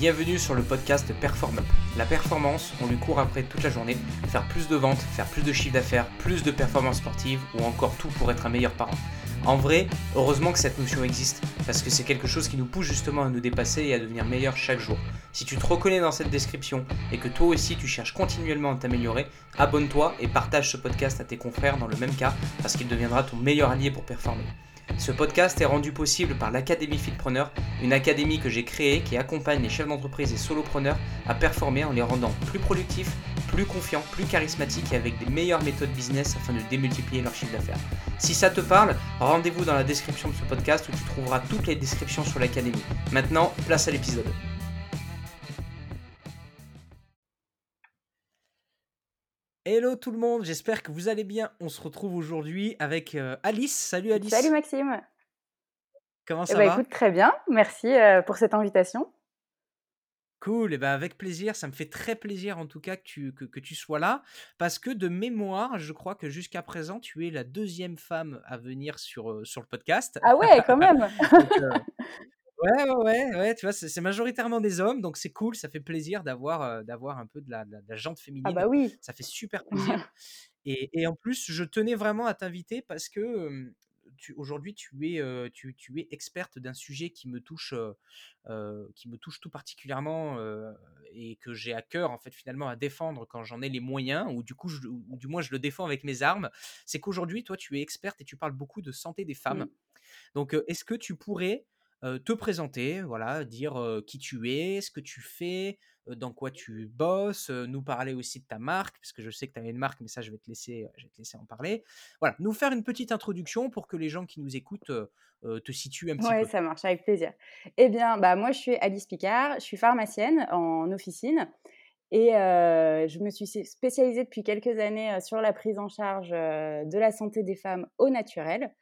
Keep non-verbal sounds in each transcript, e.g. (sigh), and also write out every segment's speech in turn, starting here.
Bienvenue sur le podcast Perform. La performance, on lui court après toute la journée, faire plus de ventes, faire plus de chiffre d'affaires, plus de performances sportives ou encore tout pour être un meilleur parent. En vrai, heureusement que cette notion existe, parce que c'est quelque chose qui nous pousse justement à nous dépasser et à devenir meilleur chaque jour. Si tu te reconnais dans cette description et que toi aussi tu cherches continuellement à t'améliorer, abonne-toi et partage ce podcast à tes confrères dans le même cas, parce qu'il deviendra ton meilleur allié pour performer. Ce podcast est rendu possible par l'Académie Fitpreneur, une académie que j'ai créée qui accompagne les chefs d'entreprise et solopreneurs à performer en les rendant plus productifs, plus confiants, plus charismatiques et avec des meilleures méthodes business afin de démultiplier leur chiffre d'affaires. Si ça te parle, rendez-vous dans la description de ce podcast où tu trouveras toutes les descriptions sur l'académie. Maintenant, place à l'épisode. Hello tout le monde, j'espère que vous allez bien. On se retrouve aujourd'hui avec euh, Alice. Salut Alice. Salut Maxime. Comment Eh ça ben, va? écoute, très bien. Merci euh, pour cette invitation. Cool, et ben avec plaisir, ça me fait très plaisir en tout cas que tu, que, que tu sois là, parce que de mémoire, je crois que jusqu'à présent, tu es la deuxième femme à venir sur, euh, sur le podcast. Ah ouais, quand même. (laughs) Donc, euh, (laughs) ouais, ouais, ouais, tu vois, c'est majoritairement des hommes, donc c'est cool, ça fait plaisir d'avoir euh, d'avoir un peu de la, de la, de la jante Ah féminine, bah oui. ça fait super plaisir. (laughs) Et, et en plus, je tenais vraiment à t'inviter parce que euh, aujourd'hui, tu es, euh, tu, tu es experte d'un sujet qui me touche, euh, qui me touche tout particulièrement euh, et que j'ai à cœur en fait finalement à défendre quand j'en ai les moyens ou du coup, je- ou du moins je le défends avec mes armes. C'est qu'aujourd'hui, toi, tu es experte et tu parles beaucoup de santé des femmes. Mm. Donc, est-ce que tu pourrais te présenter, voilà, dire euh, qui tu es, ce que tu fais, euh, dans quoi tu bosses, euh, nous parler aussi de ta marque, parce que je sais que tu as une marque, mais ça, je vais te laisser, je vais te laisser en parler. Voilà, nous faire une petite introduction pour que les gens qui nous écoutent euh, euh, te situent un petit Ouais, peu. ça marche, avec plaisir. Eh bien, bah, moi, je suis Alice Picard, je suis pharmacienne en officine et euh, je me suis spécialisée depuis quelques années euh, sur la prise en charge euh, de la santé des femmes au naturel.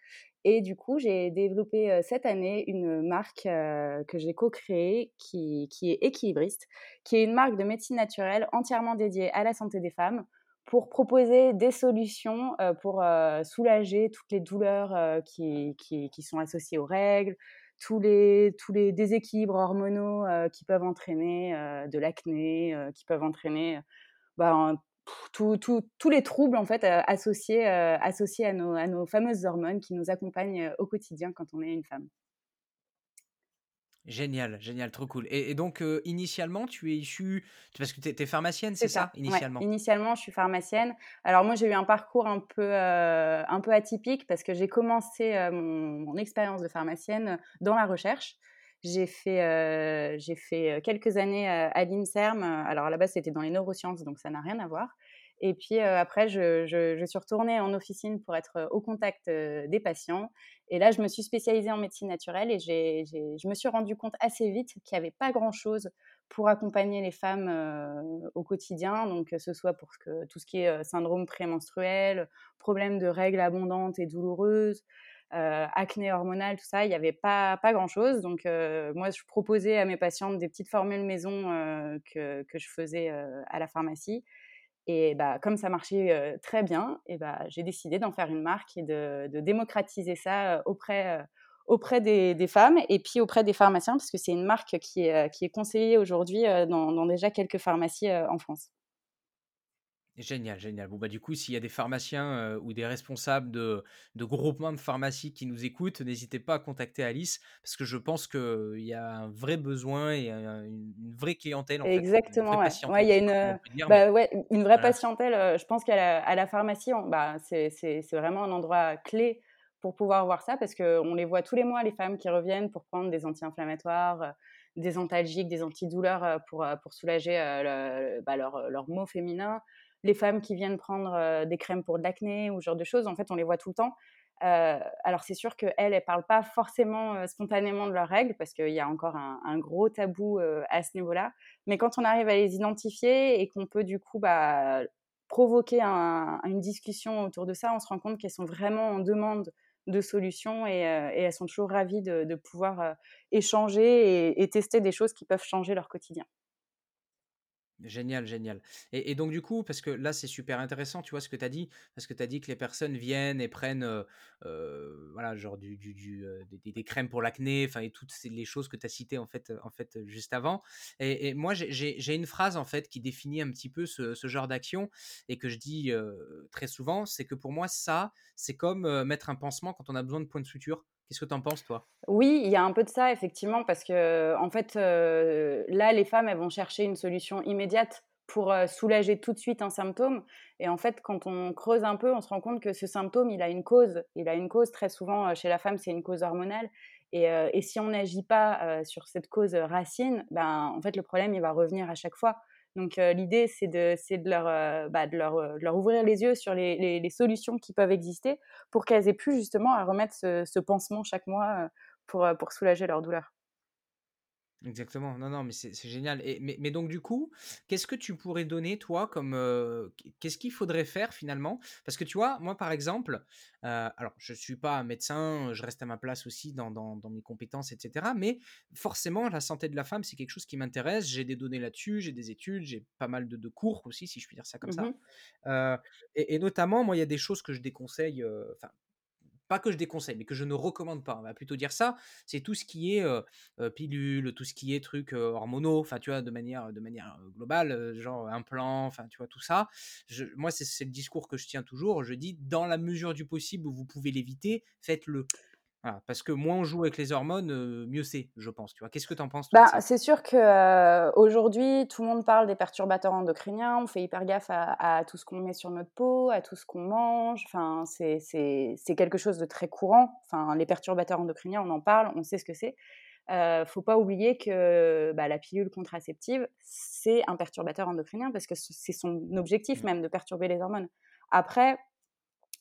Et du coup, j'ai développé cette année une marque que j'ai co-créée qui, qui est équilibriste, qui est une marque de médecine naturelle entièrement dédiée à la santé des femmes pour proposer des solutions pour soulager toutes les douleurs qui, qui, qui sont associées aux règles, tous les, tous les déséquilibres hormonaux qui peuvent entraîner de l'acné, qui peuvent entraîner bah, tout- tout- tous les troubles en fait euh, associés, euh, associés à, nos, à nos fameuses hormones qui nous accompagnent euh, au quotidien quand on est une femme. Génial, génial, trop cool. Et, et donc, euh, initialement, tu es issue, parce que tu es, pharmacienne, c'est ça, ça. Ouais. initialement? Initialement, je suis pharmacienne. Alors moi, j'ai eu un parcours un peu, euh, un peu atypique parce que j'ai commencé euh, mon, mon expérience de pharmacienne dans la recherche. J'ai fait, euh, fait euh, quelques années euh, à l'INSERM. Alors à la base, c'était dans les neurosciences, donc ça n'a rien à voir. Et puis après, je, je- suis retournée en officine pour être au contact des patients. Et là, je me suis spécialisée en médecine naturelle et j'ai, j'ai- je me suis rendu compte assez vite qu'il n'y avait pas grand-chose pour accompagner les femmes au quotidien, donc que ce soit pour tout ce qui est syndrome prémenstruel, problème de règles abondantes et douloureuses, acné hormonal, tout ça, il n'y avait pas, pas grand-chose. Donc euh, moi, je proposais à mes patientes des petites formules maison euh, que, que je faisais euh, à la pharmacie. Et bah, comme ça marchait euh, très bien, et bah, j'ai décidé d'en faire une marque et de, démocratiser ça euh, auprès, euh, auprès des, femmes et puis auprès des pharmaciens, parce que c'est une marque qui est, euh, qui est conseillée aujourd'hui euh, dans, déjà quelques pharmacies euh, en France. Génial, génial. Bon, bah, du coup, s'il y a des pharmaciens euh, ou des responsables de, de groupements de pharmacie qui nous écoutent, n'hésitez pas à contacter Alice parce que je pense qu'il y a un vrai besoin et un- une, vraie clientèle, en fait, une Exactement, vraie ouais. il y a une, mais bah ouais, une vraie voilà. patientèle. euh, Je pense qu'à la, à la pharmacie, on- bah, c'est c'est- c'est vraiment un endroit clé pour pouvoir voir ça parce qu'on les voit tous les mois, les femmes qui reviennent pour prendre des anti-inflammatoires, euh, des antalgiques, des antidouleurs pour, pour soulager le- bah, leur, leur maux féminin. Les femmes qui viennent prendre des crèmes pour de l'acné ou ce genre de choses, en fait, on les voit tout le temps. Alors c'est sûr qu'elles, elles ne parlent pas forcément spontanément de leurs règles parce qu'il y a encore un, gros tabou à ce niveau-là. Mais quand on arrive à les identifier et qu'on peut du coup bah, provoquer un- une discussion autour de ça, on se rend compte qu'elles sont vraiment en demande de solutions et, elles sont toujours ravies de, pouvoir échanger et tester des choses qui peuvent changer leur quotidien. Génial, génial. Et, donc du coup, parce que là c'est super intéressant, tu vois ce que tu as dit, parce que tu as dit que les personnes viennent et prennent, euh, euh, voilà, du, euh, des, crèmes pour l'acné, enfin et toutes les choses que tu as citées en fait, juste avant. Et, moi j'ai une phrase en fait qui définit un petit peu ce genre d'action et que je dis très souvent, c'est que pour moi ça, c'est comme mettre un pansement quand on a besoin de points de suture. Qu'est-ce que tu en penses, toi? Oui, il y a un peu de ça, effectivement, parce que, en fait, euh, là, les femmes, elles vont chercher une solution immédiate pour euh, soulager tout de suite un symptôme. Et en fait, quand on creuse un peu, on se rend compte que ce symptôme, il a une cause. Il a une cause, très souvent, euh, chez la femme, c'est une cause hormonale. Et, et si on n'agit pas sur cette cause racine, ben, en fait, le problème, il va revenir à chaque fois. Donc l'idée, c'est de, de, leur, bah, de, leur, ouvrir les yeux sur les, solutions qui peuvent exister pour qu'elles aient plus justement à remettre ce, pansement chaque mois pour soulager leur douleur. Exactement. Non, non, mais c'est génial. Et, mais, mais, donc, du coup, qu'est-ce que tu pourrais donner, toi, comme. Euh, qu'est-ce qu'il faudrait faire finalement? Parce que tu vois, moi, par exemple, euh, alors, je ne suis pas médecin, je reste à ma place aussi dans, dans, dans, mes compétences, etc. Mais forcément, la santé de la femme, c'est quelque chose qui m'intéresse. J'ai des données là-dessus, j'ai des études, j'ai pas mal de, de, cours aussi, si je puis dire ça comme ça. Mmh euh, et, et, notamment, moi, il y a des choses que je déconseille. Enfin, pas que je déconseille, mais que je ne recommande pas, on va plutôt dire ça, c'est tout ce qui est euh, euh, pilule, tout ce qui est trucs euh, hormonaux, enfin tu vois, de manière, de manière globale, genre implant, enfin tu vois, tout ça. Moi, c'est le discours que je tiens toujours, je dis, dans la mesure du possible vous pouvez l'éviter, faites-le parce que moins on joue avec les hormones, mieux c'est, je pense. Tu vois, qu'est-ce que tu en penses bah, C'est sûr qu'aujourd'hui, tout le monde parle des perturbateurs endocriniens. On fait hyper gaffe à, tout ce qu'on met sur notre peau, à tout ce qu'on mange. Enfin, c'est quelque chose de très courant. Enfin, les perturbateurs endocriniens, on en parle, on sait ce que c'est. ne faut pas oublier que bah, la pilule contraceptive, c'est un perturbateur endocrinien parce que c'est son objectif mmh. même de perturber les hormones. Après,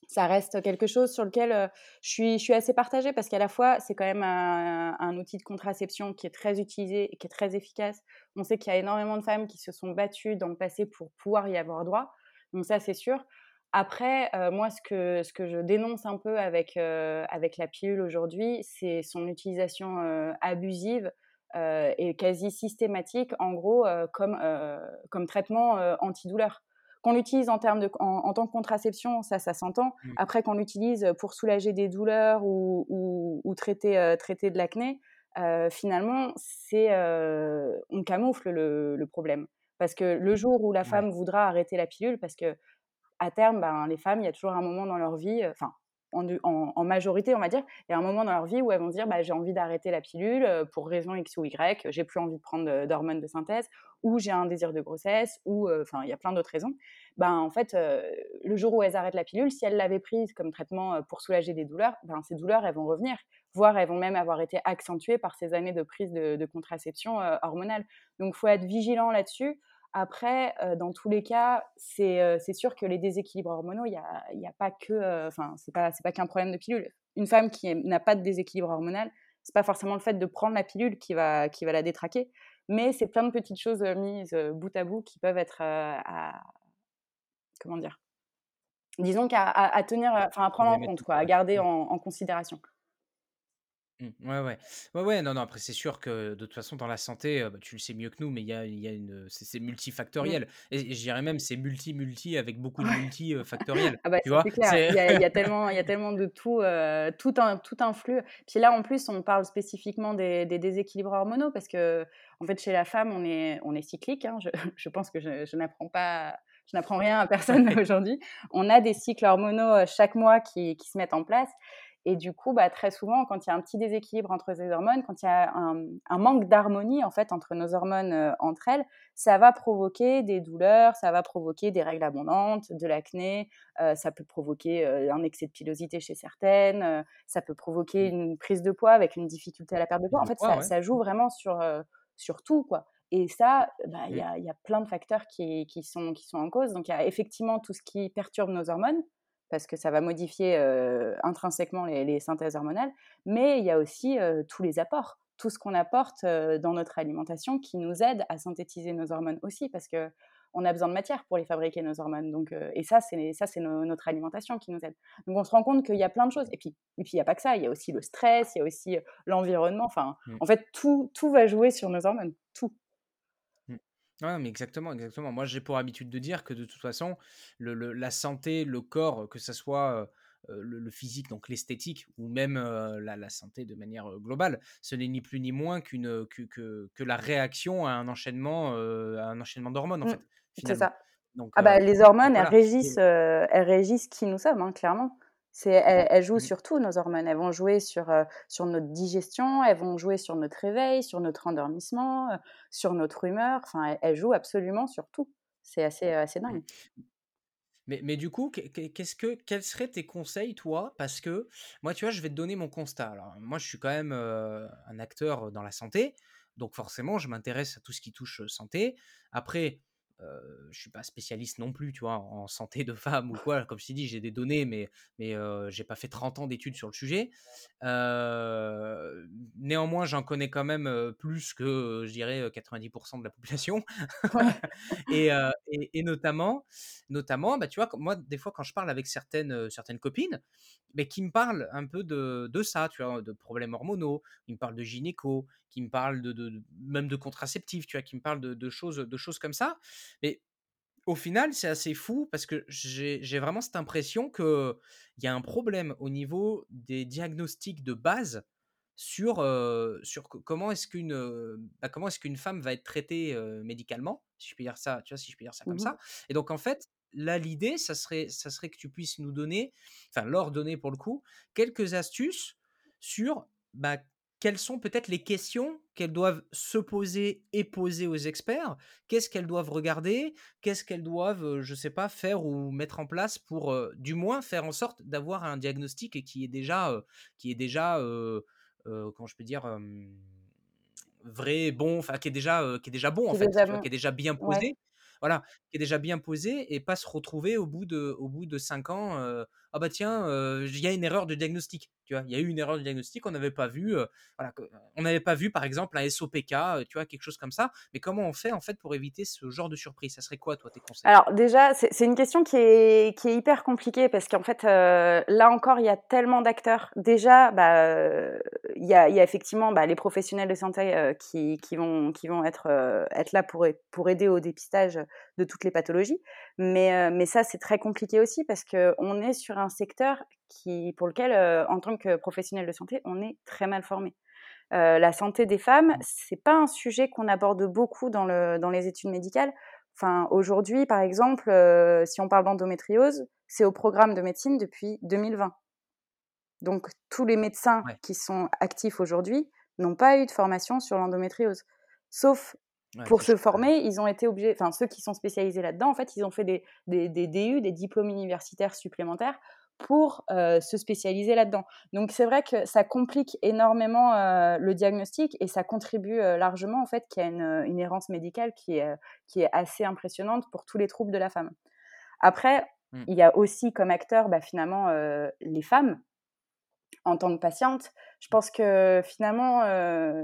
ça reste quelque chose sur lequel je, suis, assez partagée parce qu'à la fois, c'est quand même un, outil de contraception qui est très utilisé et qui est très efficace. On sait qu'il y a énormément de femmes qui se sont battues dans le passé pour pouvoir y avoir droit. Donc ça, c'est sûr. Après, moi, ce que, je dénonce un peu avec, avec la pilule aujourd'hui, c'est son utilisation abusive et quasi systématique, en gros, comme, comme traitement antidouleur. Qu'on l'utilise en, termes de, en, tant que contraception, ça, ça s'entend. Mmh. Après, qu'on l'utilise pour soulager des douleurs ou, ou, traiter, euh, traiter de l'acné, euh, finalement, c'est euh, on camoufle le, le, problème. Parce que le jour où la femme voudra arrêter la pilule, parce que à terme, ben, les femmes, il y a toujours un moment dans leur vie, enfin, en, majorité, on va dire, il y a un moment dans leur vie où elles vont dire bah, j'ai envie d'arrêter la pilule euh, pour raison X ou Y, j'ai plus envie de prendre d'hormones de synthèse, ou j'ai un désir de grossesse, ou euh, enfin, il y a plein d'autres raisons. Ben, en fait, euh, le jour où elles arrêtent la pilule, si elles l'avaient prise comme traitement pour soulager des douleurs, ben, ces douleurs, elles vont revenir, voire elles vont même avoir été accentuées par ces années de prise de, de contraception hormonale. Donc, il faut être vigilant là-dessus. Après, dans tous les cas, c'est sûr que les déséquilibres hormonaux, il n'y a, y a, pas que, enfin, c'est pas, pas qu'un problème de pilule. Une femme qui n'a pas de déséquilibre hormonal, c'est pas forcément le fait de prendre la pilule qui va, qui va la détraquer, mais c'est plein de petites choses mises bout à bout qui peuvent être à, comment dire, disons qu'à à, tenir, enfin à prendre en compte, quoi, à garder en considération. Mmh, ouais, ouais. Ouais, ouais, non, non, après, c'est sûr que de toute façon, dans la santé, bah, tu le sais mieux que nous, mais il y a, il y a une, c'est multifactoriel. Et, je dirais même, c'est multi-multi avec beaucoup de multifactoriel. Ah bah, tu vois? c'est clair. Il y, a, il y a (laughs) tellement, il y a tellement de tout, tout, un, tout un flux. Puis là, en plus, on parle spécifiquement des, des déséquilibres hormonaux parce que, en fait, chez la femme, on est, on est cyclique. Hein. Je, (laughs) je pense que je, je n'apprends pas je n'apprends rien à personne (laughs) aujourd'hui. On a des cycles hormonaux chaque mois qui, qui, se mettent en place. Et du coup, bah, très souvent, quand il y a un petit déséquilibre entre ces hormones, quand il y a un, manque d'harmonie en fait entre nos hormones euh, entre elles, ça va provoquer des douleurs, ça va provoquer des règles abondantes, de l'acné, euh, ça peut provoquer euh, un excès de pilosité chez certaines, ça peut provoquer mmh. une prise de poids avec une difficulté à la perte de poids. En fait, ça, joue vraiment sur, sur tout, quoi. Et ça, bah, il bah, y, y, a plein de facteurs qui, qui, sont, qui sont en cause. Donc, il y a effectivement tout ce qui perturbe nos hormones, parce que ça va modifier intrinsèquement les, synthèses hormonales, mais il y a aussi tous les apports, tout ce qu'on apporte dans notre alimentation qui nous aide à synthétiser nos hormones aussi, parce que on a besoin de matière pour les fabriquer nos hormones. Donc, et ça, c'est ça, c'est notre alimentation qui nous aide. Donc, on se rend compte qu'il y a plein de choses. Et puis, et puis, il n'y a pas que ça. Il y a aussi le stress, il y a aussi l'environnement. Enfin, mmh. en fait, tout, tout va jouer sur nos hormones. Tout. Ouais, mais exactement, exactement. Moi, j'ai pour habitude de dire que de toute façon, le, le- la santé, le corps, que ce soit euh, euh, le, le physique, donc l'esthétique, ou même euh, la, la santé de manière euh, globale, ce n'est ni plus ni moins qu'une que, que, que la réaction à un enchaînement, à un enchaînement d'hormones, en Mmh, fait, c'est ça. Donc, Ah bah, les hormones, elles régissent, elles régissent qui nous sommes, hein, clairement. Elles elles jouent Mhm. sur tout nos hormones. Elles vont jouer sur, sur notre digestion, elles vont jouer sur notre réveil, sur notre endormissement, sur notre humeur. Enfin, elles elles jouent absolument sur tout. C'est assez, heu, assez dingue. Mais, mais du coup, qu'est- qu'est- qu'est-ce que, quels seraient tes conseils, toi? Parce que moi, tu vois, je vais te donner mon constat. Alors, moi, je suis quand même euh, un acteur dans la santé, donc forcément, je m'intéresse à tout ce qui touche santé. Après, euh, je suis pas spécialiste non plus, tu vois, en santé de femme ou quoi. Comme je t'ai dit, j'ai des données, mais, mais euh, j'ai pas fait 30 ans d'études sur le sujet. Euh, néanmoins, j'en connais quand même euh, plus que, euh, je dirais, euh, 90% de la population. (laughs) Et, euh, et, et notamment, notamment bah, tu vois, moi, des fois, quand je parle avec certaines, euh, certaines copines, mais qui me parlent un peu de, de ça, tu vois, de problèmes hormonaux, qui me parlent de gynéco, qui me parlent de, de- de- même de contraceptifs, tu vois, qui me parlent de, de choses, de choses comme ça. Mais au final, c'est assez fou parce que j'ai vraiment cette impression qu'il y a un problème au niveau des diagnostics de base sur, euh, sur co- comment est-ce qu'une euh, bah, comment est-ce qu'une femme va être traitée euh, médicalement, si je peux dire ça, tu vois, si je peux dire ça comme Mmh ça. Et donc en fait, là l'idée, ça serait, ça serait que tu puisses nous donner, enfin leur donner pour le coup, quelques astuces sur bah, quelles sont peut-être les questions qu'elles doivent se poser et poser aux experts, qu'est-ce qu'elles doivent regarder, qu'est-ce qu'elles doivent, je sais pas, faire ou mettre en place pour euh, du moins faire en sorte d'avoir un diagnostic qui est déjà, euh, qui est déjà, euh, comment je peux dire, vrai, bon, enfin qui est déjà, qui est déjà bon en fait, vois, qui est déjà bien Ouais. posé, voilà, qui est déjà bien posé et pas se retrouver au bout de, au bout de cinq ans, euh, ah bah tiens, euh, il y a une erreur de diagnostic, tu vois, il y a eu une erreur de diagnostic, on n'avait pas vu, euh, voilà, on n'avait pas vu par exemple un SOPK, euh, tu vois, quelque chose comme ça, mais comment on fait en fait pour éviter ce genre de surprise? Ça serait quoi toi tes conseils? Alors déjà, c'est une question qui est, qui est hyper compliquée parce qu'en fait, euh, là encore, il y a tellement d'acteurs. Déjà, bah, il y, a, effectivement bah, les professionnels de santé qui, vont, qui vont être, être là pour, pour aider au dépistage de toutes les pathologies. Mais, mais ça, c'est très compliqué aussi parce qu'on est sur un secteur qui, pour lequel, euh, en tant que professionnel de santé, on est très mal formé. Euh, la santé des femmes, c'est pas un sujet qu'on aborde beaucoup dans, le, dans les études médicales. Enfin, aujourd'hui, par exemple, euh, si on parle d'endométriose, c'est au programme de médecine depuis 2020. Donc, tous les médecins Ouais. qui sont actifs aujourd'hui n'ont pas eu de formation sur l'endométriose. Sauf Ouais, pour se former, ils ont été obligés, enfin, ceux qui sont spécialisés là-dedans, en fait, ils ont fait des, des, des DU, des diplômes universitaires supplémentaires pour euh, se spécialiser là-dedans. Donc c'est vrai que ça complique énormément euh, le diagnostic et ça contribue euh, largement en fait qu'il y a une, une errance médicale qui est, qui est assez impressionnante pour tous les troubles de la femme. Après, Mm. il y a aussi comme acteurs bah, finalement les femmes en tant que patiente. Je pense que finalement,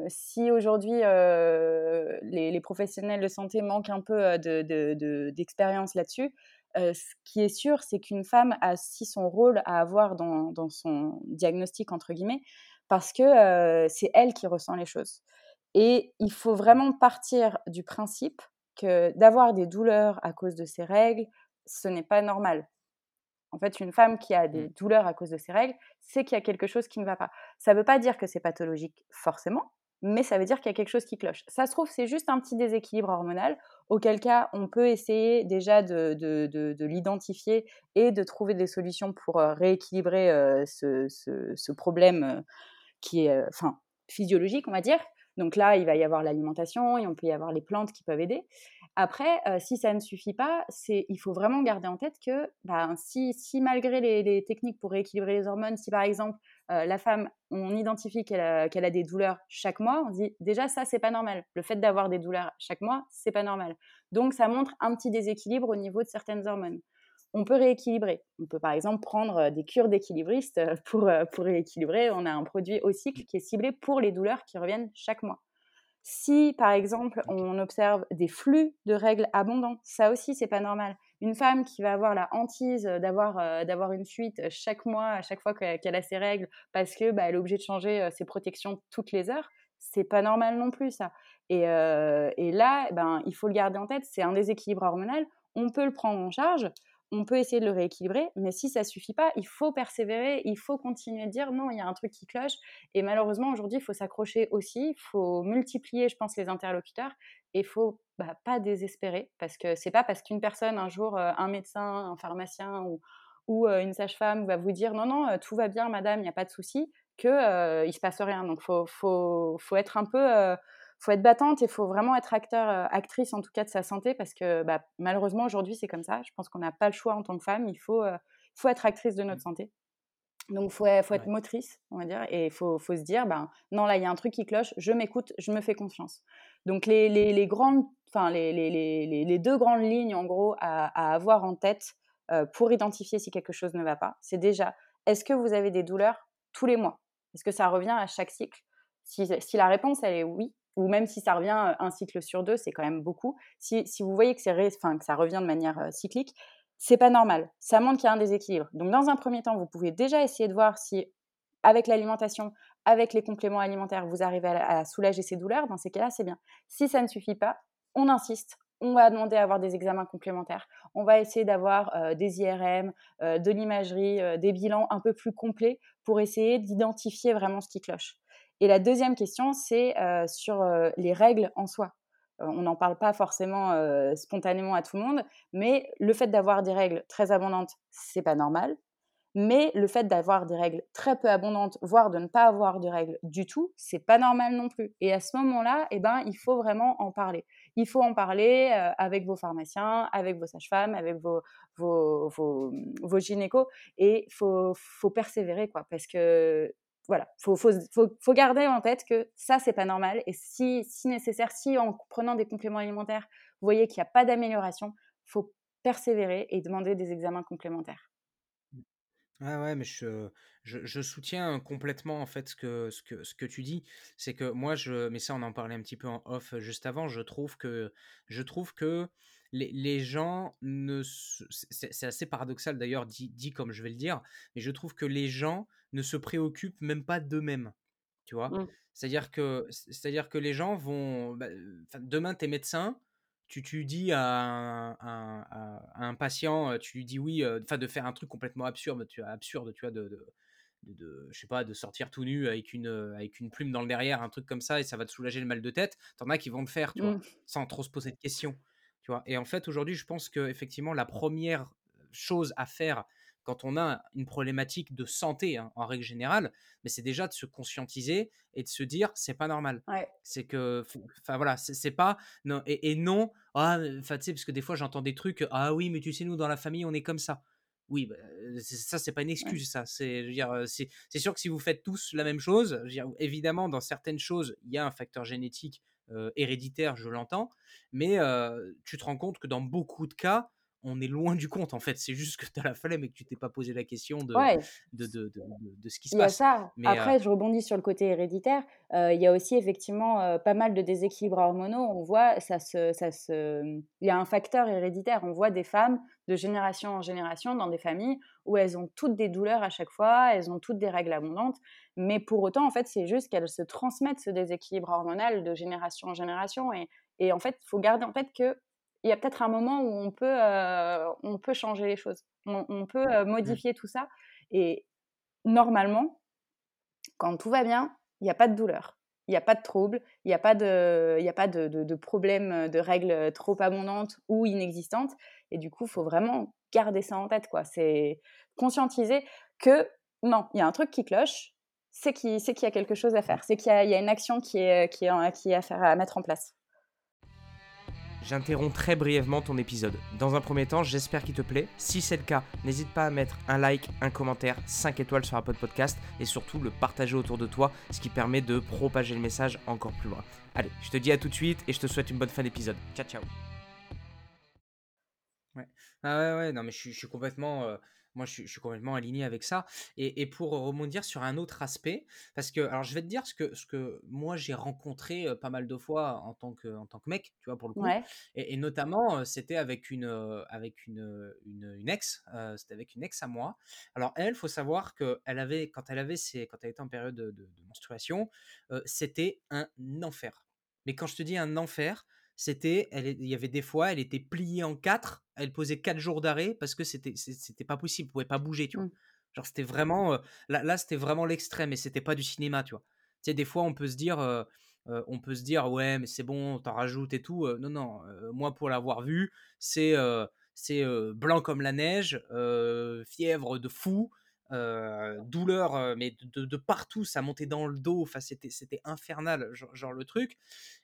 si aujourd'hui les, les, professionnels de santé manquent un peu d'expérience de, de, de, là-dessus, euh, ce qui est sûr, c'est qu'une femme a aussi son rôle à avoir dans, dans son diagnostic, entre guillemets, parce que euh, c'est elle qui ressent les choses. Et il faut vraiment partir du principe que d'avoir des douleurs à cause de ses règles, ce n'est pas normal. En fait, une femme qui a des douleurs à cause de ses règles, c'est qu'il y a quelque chose qui ne va pas. Ça ne veut pas dire que c'est pathologique forcément, mais ça veut dire qu'il y a quelque chose qui cloche. Ça se trouve, c'est juste un petit déséquilibre hormonal, auquel cas on peut essayer déjà de, de, de, de l'identifier et de trouver des solutions pour euh, rééquilibrer euh, ce, problème euh, qui est enfin, physiologique, on va dire. Donc là, il va y avoir l'alimentation et on peut y avoir les plantes qui peuvent aider. Après, si ça ne suffit pas, il faut vraiment garder en tête que bah, si, si, malgré les, techniques pour rééquilibrer les hormones, si par exemple euh, la femme, on identifie qu'elle a, des douleurs chaque mois, on dit déjà ça, c'est pas normal. Le fait d'avoir des douleurs chaque mois, c'est pas normal. Donc ça montre un petit déséquilibre au niveau de certaines hormones. On peut rééquilibrer. On peut par exemple prendre des cures d'équilibristes pour, pour rééquilibrer. On a un produit au cycle qui est ciblé pour les douleurs qui reviennent chaque mois. Si, par exemple, on observe des flux de règles abondants, ça aussi, c'est pas normal. Une femme qui va avoir la hantise d'avoir euh, une fuite chaque mois, à chaque fois qu'elle a ses règles, parce que bah, est obligée de changer euh, ses protections toutes les heures, c'est pas normal non plus ça. Et, et là, ben, il faut le garder en tête, c'est un déséquilibre hormonal, on peut le prendre en charge, on peut essayer de le rééquilibrer, mais si ça suffit pas, il faut persévérer, il faut continuer de dire non, il y a un truc qui cloche. Et malheureusement, aujourd'hui, il faut s'accrocher aussi, il faut multiplier, je pense, les interlocuteurs il faut bah, pas désespérer parce que c'est pas parce qu'une personne, un jour, un médecin, un pharmacien ou, ou une sage-femme va vous dire non, non, tout va bien, madame, il n'y a pas de souci, qu'il ne se passe rien. Donc, il faut, faut, faut, être un peu faut être battante et il faut vraiment être acteur, euh, actrice en tout cas de sa santé parce que bah, malheureusement aujourd'hui c'est comme ça. Je pense qu'on n'a pas le choix en tant que femme. Il faut, euh, faut être actrice de notre mmh. santé. Donc il faut, faut, être motrice, on va dire, et il faut, faut, se dire, ben, non, là, il y a un truc qui cloche, je m'écoute, je me fais confiance. Donc les, les, grandes, deux grandes lignes, en gros, à, avoir en tête euh, pour identifier si quelque chose ne va pas, c'est déjà, est-ce que vous avez des douleurs tous les mois? Est-ce que ça revient à chaque cycle? Si, la réponse, est oui, ou même si ça revient un cycle sur deux, c'est quand même beaucoup. Si, vous voyez que, enfin, que ça revient de manière cyclique, c'est pas normal. Ça montre qu'il y a un déséquilibre. Donc, dans un premier temps, vous pouvez déjà essayer de voir si, avec l'alimentation, avec les compléments alimentaires, vous arrivez à, soulager ces douleurs. Dans ces cas-là, c'est bien. Si ça ne suffit pas, on insiste. On va demander à avoir des examens complémentaires. On va essayer d'avoir des IRM, de l'imagerie, des bilans un peu plus complets pour essayer d'identifier vraiment ce qui cloche. Et la deuxième question, c'est euh, sur euh, les règles en soi. Euh, on n'en parle pas forcément spontanément à tout le monde, mais le fait d'avoir des règles très abondantes, c'est pas normal. Mais le fait d'avoir des règles très peu abondantes, voire de ne pas avoir de règles du tout, c'est pas normal non plus. Et à ce moment-là, eh ben, il faut vraiment en parler. Il faut en parler avec vos pharmaciens, avec vos sages-femmes, avec vos, vos, vos, vos gynécos, et il faut, faut persévérer, quoi, parce que voilà, faut, faut, faut, garder en tête que ça, c'est pas normal. Et si, si nécessaire, si en prenant des compléments alimentaires, vous voyez qu'il n'y a pas d'amélioration, faut persévérer et demander des examens complémentaires. Ah ouais, mais je, je, soutiens complètement en fait ce que, ce que, ce que tu dis. C'est que moi, je, mais ça, on en parlait un petit peu en off juste avant. Je trouve que, je trouve que les, les gens ne. C'est assez paradoxal d'ailleurs, dit, dit comme je vais le dire, mais je trouve que les gens ne se préoccupent même pas d'eux-mêmes. Tu vois? Mmh. C'est-à-dire que, que les gens vont. Bah, demain, tu es médecin, tu, tu dis à un, patient, tu lui dis oui, enfin de faire un truc complètement absurde, tu, absurde, tu vois, de, de, je sais pas, de sortir tout nu avec une, avec une plume dans le derrière, un truc comme ça, et ça va te soulager le mal de tête. T'en as qui vont le faire, tu vois, mmh. sans trop se poser de questions. Tu vois. Et en fait, aujourd'hui, je pense que effectivement, la première chose à faire quand on a une problématique de santé hein, en règle générale, mais c'est déjà de se conscientiser et de se dire c'est pas normal. C'est que, enfin voilà, c'est pas non et, non, ah, enfin tu sais parce que des fois j'entends des trucs, ah oui mais tu sais nous dans la famille on est comme ça. Oui, bah, ça c'est pas une excuse, ça. C'est, dire, c'est, sûr que si vous faites tous la même chose, évidemment dans certaines choses il y a un facteur génétique héréditaire, je l'entends, mais tu te rends compte que dans beaucoup de cas on est loin du compte en fait. C'est juste que tu as la flemme et que tu t'es pas posé la question de, de, de, de, ce qui se passe. Il y a ça. Après, je rebondis sur le côté héréditaire. il y a aussi effectivement pas mal de déséquilibres hormonaux. On voit, ça se, ça se... il y a un facteur héréditaire. On voit des femmes de génération en génération dans des familles où elles ont toutes des douleurs à chaque fois, elles ont toutes des règles abondantes. Mais pour autant, en fait, c'est juste qu'elles se transmettent ce déséquilibre hormonal de génération en génération. Et, et en fait, il faut garder en tête que il y a peut-être un moment où on peut, euh, on peut changer les choses. On, peut euh, mmh. modifier tout ça. Et normalement, quand tout va bien, il n'y a pas de douleur. Il n'y a pas de trouble, il n'y a pas, de, il a pas de, de, problème de règles trop abondantes ou inexistantes. Et du coup, il faut vraiment garder ça en tête. quoi. C'est conscientiser que non, il y a un truc qui cloche, c'est qu'il y a quelque chose à faire, c'est qu'il y, y, a une action qui est, qui est, qui est à, faire, à mettre en place. J'interromps très brièvement ton épisode. Dans un premier temps, j'espère qu'il te plaît. Si c'est le cas, n'hésite pas à mettre un like, un commentaire, 5 étoiles sur Apple Podcast et surtout le partager autour de toi, ce qui permet de propager le message encore plus loin. Allez, je te dis à tout de suite et je te souhaite une bonne fin d'épisode. Ciao ciao. Ouais. Ah ouais ouais, non mais je suis, complètement euh, Moi, je suis, complètement aligné avec ça. Et, pour rebondir sur un autre aspect, parce que, alors, je vais te dire ce que, ce que moi j'ai rencontré pas mal de fois en tant que, en tant que mec, tu vois, pour le coup. Et, notamment, c'était avec une, avec une, une, ex, c'était avec une ex à moi. Alors, elle, faut savoir que elle avait, quand elle avait ses, quand elle était en période de, de menstruation, c'était un enfer. Mais quand je te dis un enfer, c'était, il y avait des fois, elle était pliée en quatre, elle posait quatre jours d'arrêt parce que c'était, c'était pas possible, elle pouvait pas bouger, tu vois. Mmh. Genre c'était vraiment, là, là c'était vraiment l'extrême et c'était pas du cinéma, tu vois. Tu sais, des fois on peut se dire, on peut se dire ouais mais c'est bon, t'en rajoutes et tout. non non, moi pour l'avoir vu, c'est c'est blanc comme la neige, fièvre de fou, douleur, mais de, partout, ça montait dans le dos, enfin, c'était, infernal, genre, le truc.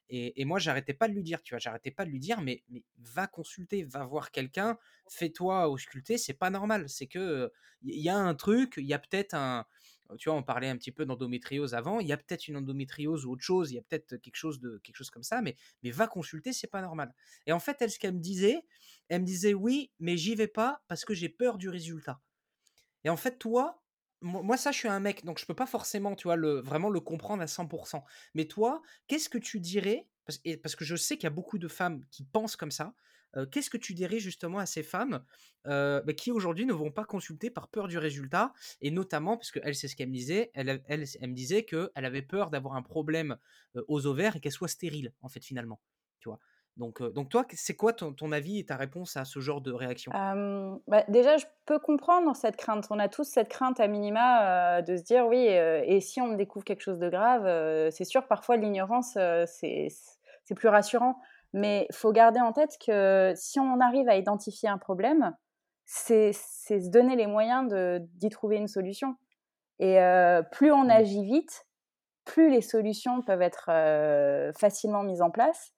Et, moi, j'arrêtais pas de lui dire, tu vois, j'arrêtais pas de lui dire, mais, va consulter, va voir quelqu'un, fais-toi ausculter, c'est pas normal. C'est que il y a un truc, il y a peut-être un, tu vois, on parlait un petit peu d'endométriose avant, il y a peut-être une endométriose ou autre chose, il y a peut-être quelque chose de quelque chose comme ça, mais, mais va consulter, c'est pas normal. Et en fait, elle, ce qu'elle me disait, elle me disait oui, mais j'y vais pas parce que j'ai peur du résultat. Et en fait, toi, moi, ça, je suis un mec, donc je peux pas forcément, tu vois, le, vraiment le comprendre à 100%. Mais toi, qu'est-ce que tu dirais, parce, que je sais qu'il y a beaucoup de femmes qui pensent comme ça, qu'est-ce que tu dirais justement à ces femmes bah, qui aujourd'hui ne vont pas consulter par peur du résultat, et notamment, parce qu'elle, c'est ce qu'elle me disait, elle me disait qu'elle avait peur d'avoir un problème aux ovaires et qu'elle soit stérile, en fait, finalement. Tu vois? Donc, donc toi, c'est quoi ton, ton, avis et ta réponse à ce genre de réaction? Bah, Déjà, je peux comprendre cette crainte. On a tous cette crainte à minima de se dire oui, et si on découvre quelque chose de grave, c'est sûr, parfois l'ignorance, c'est plus rassurant. Mais il faut garder en tête que si on arrive à identifier un problème, c'est se donner les moyens d'y trouver une solution. Et plus on mmh. agit vite, plus les solutions peuvent être facilement mises en place.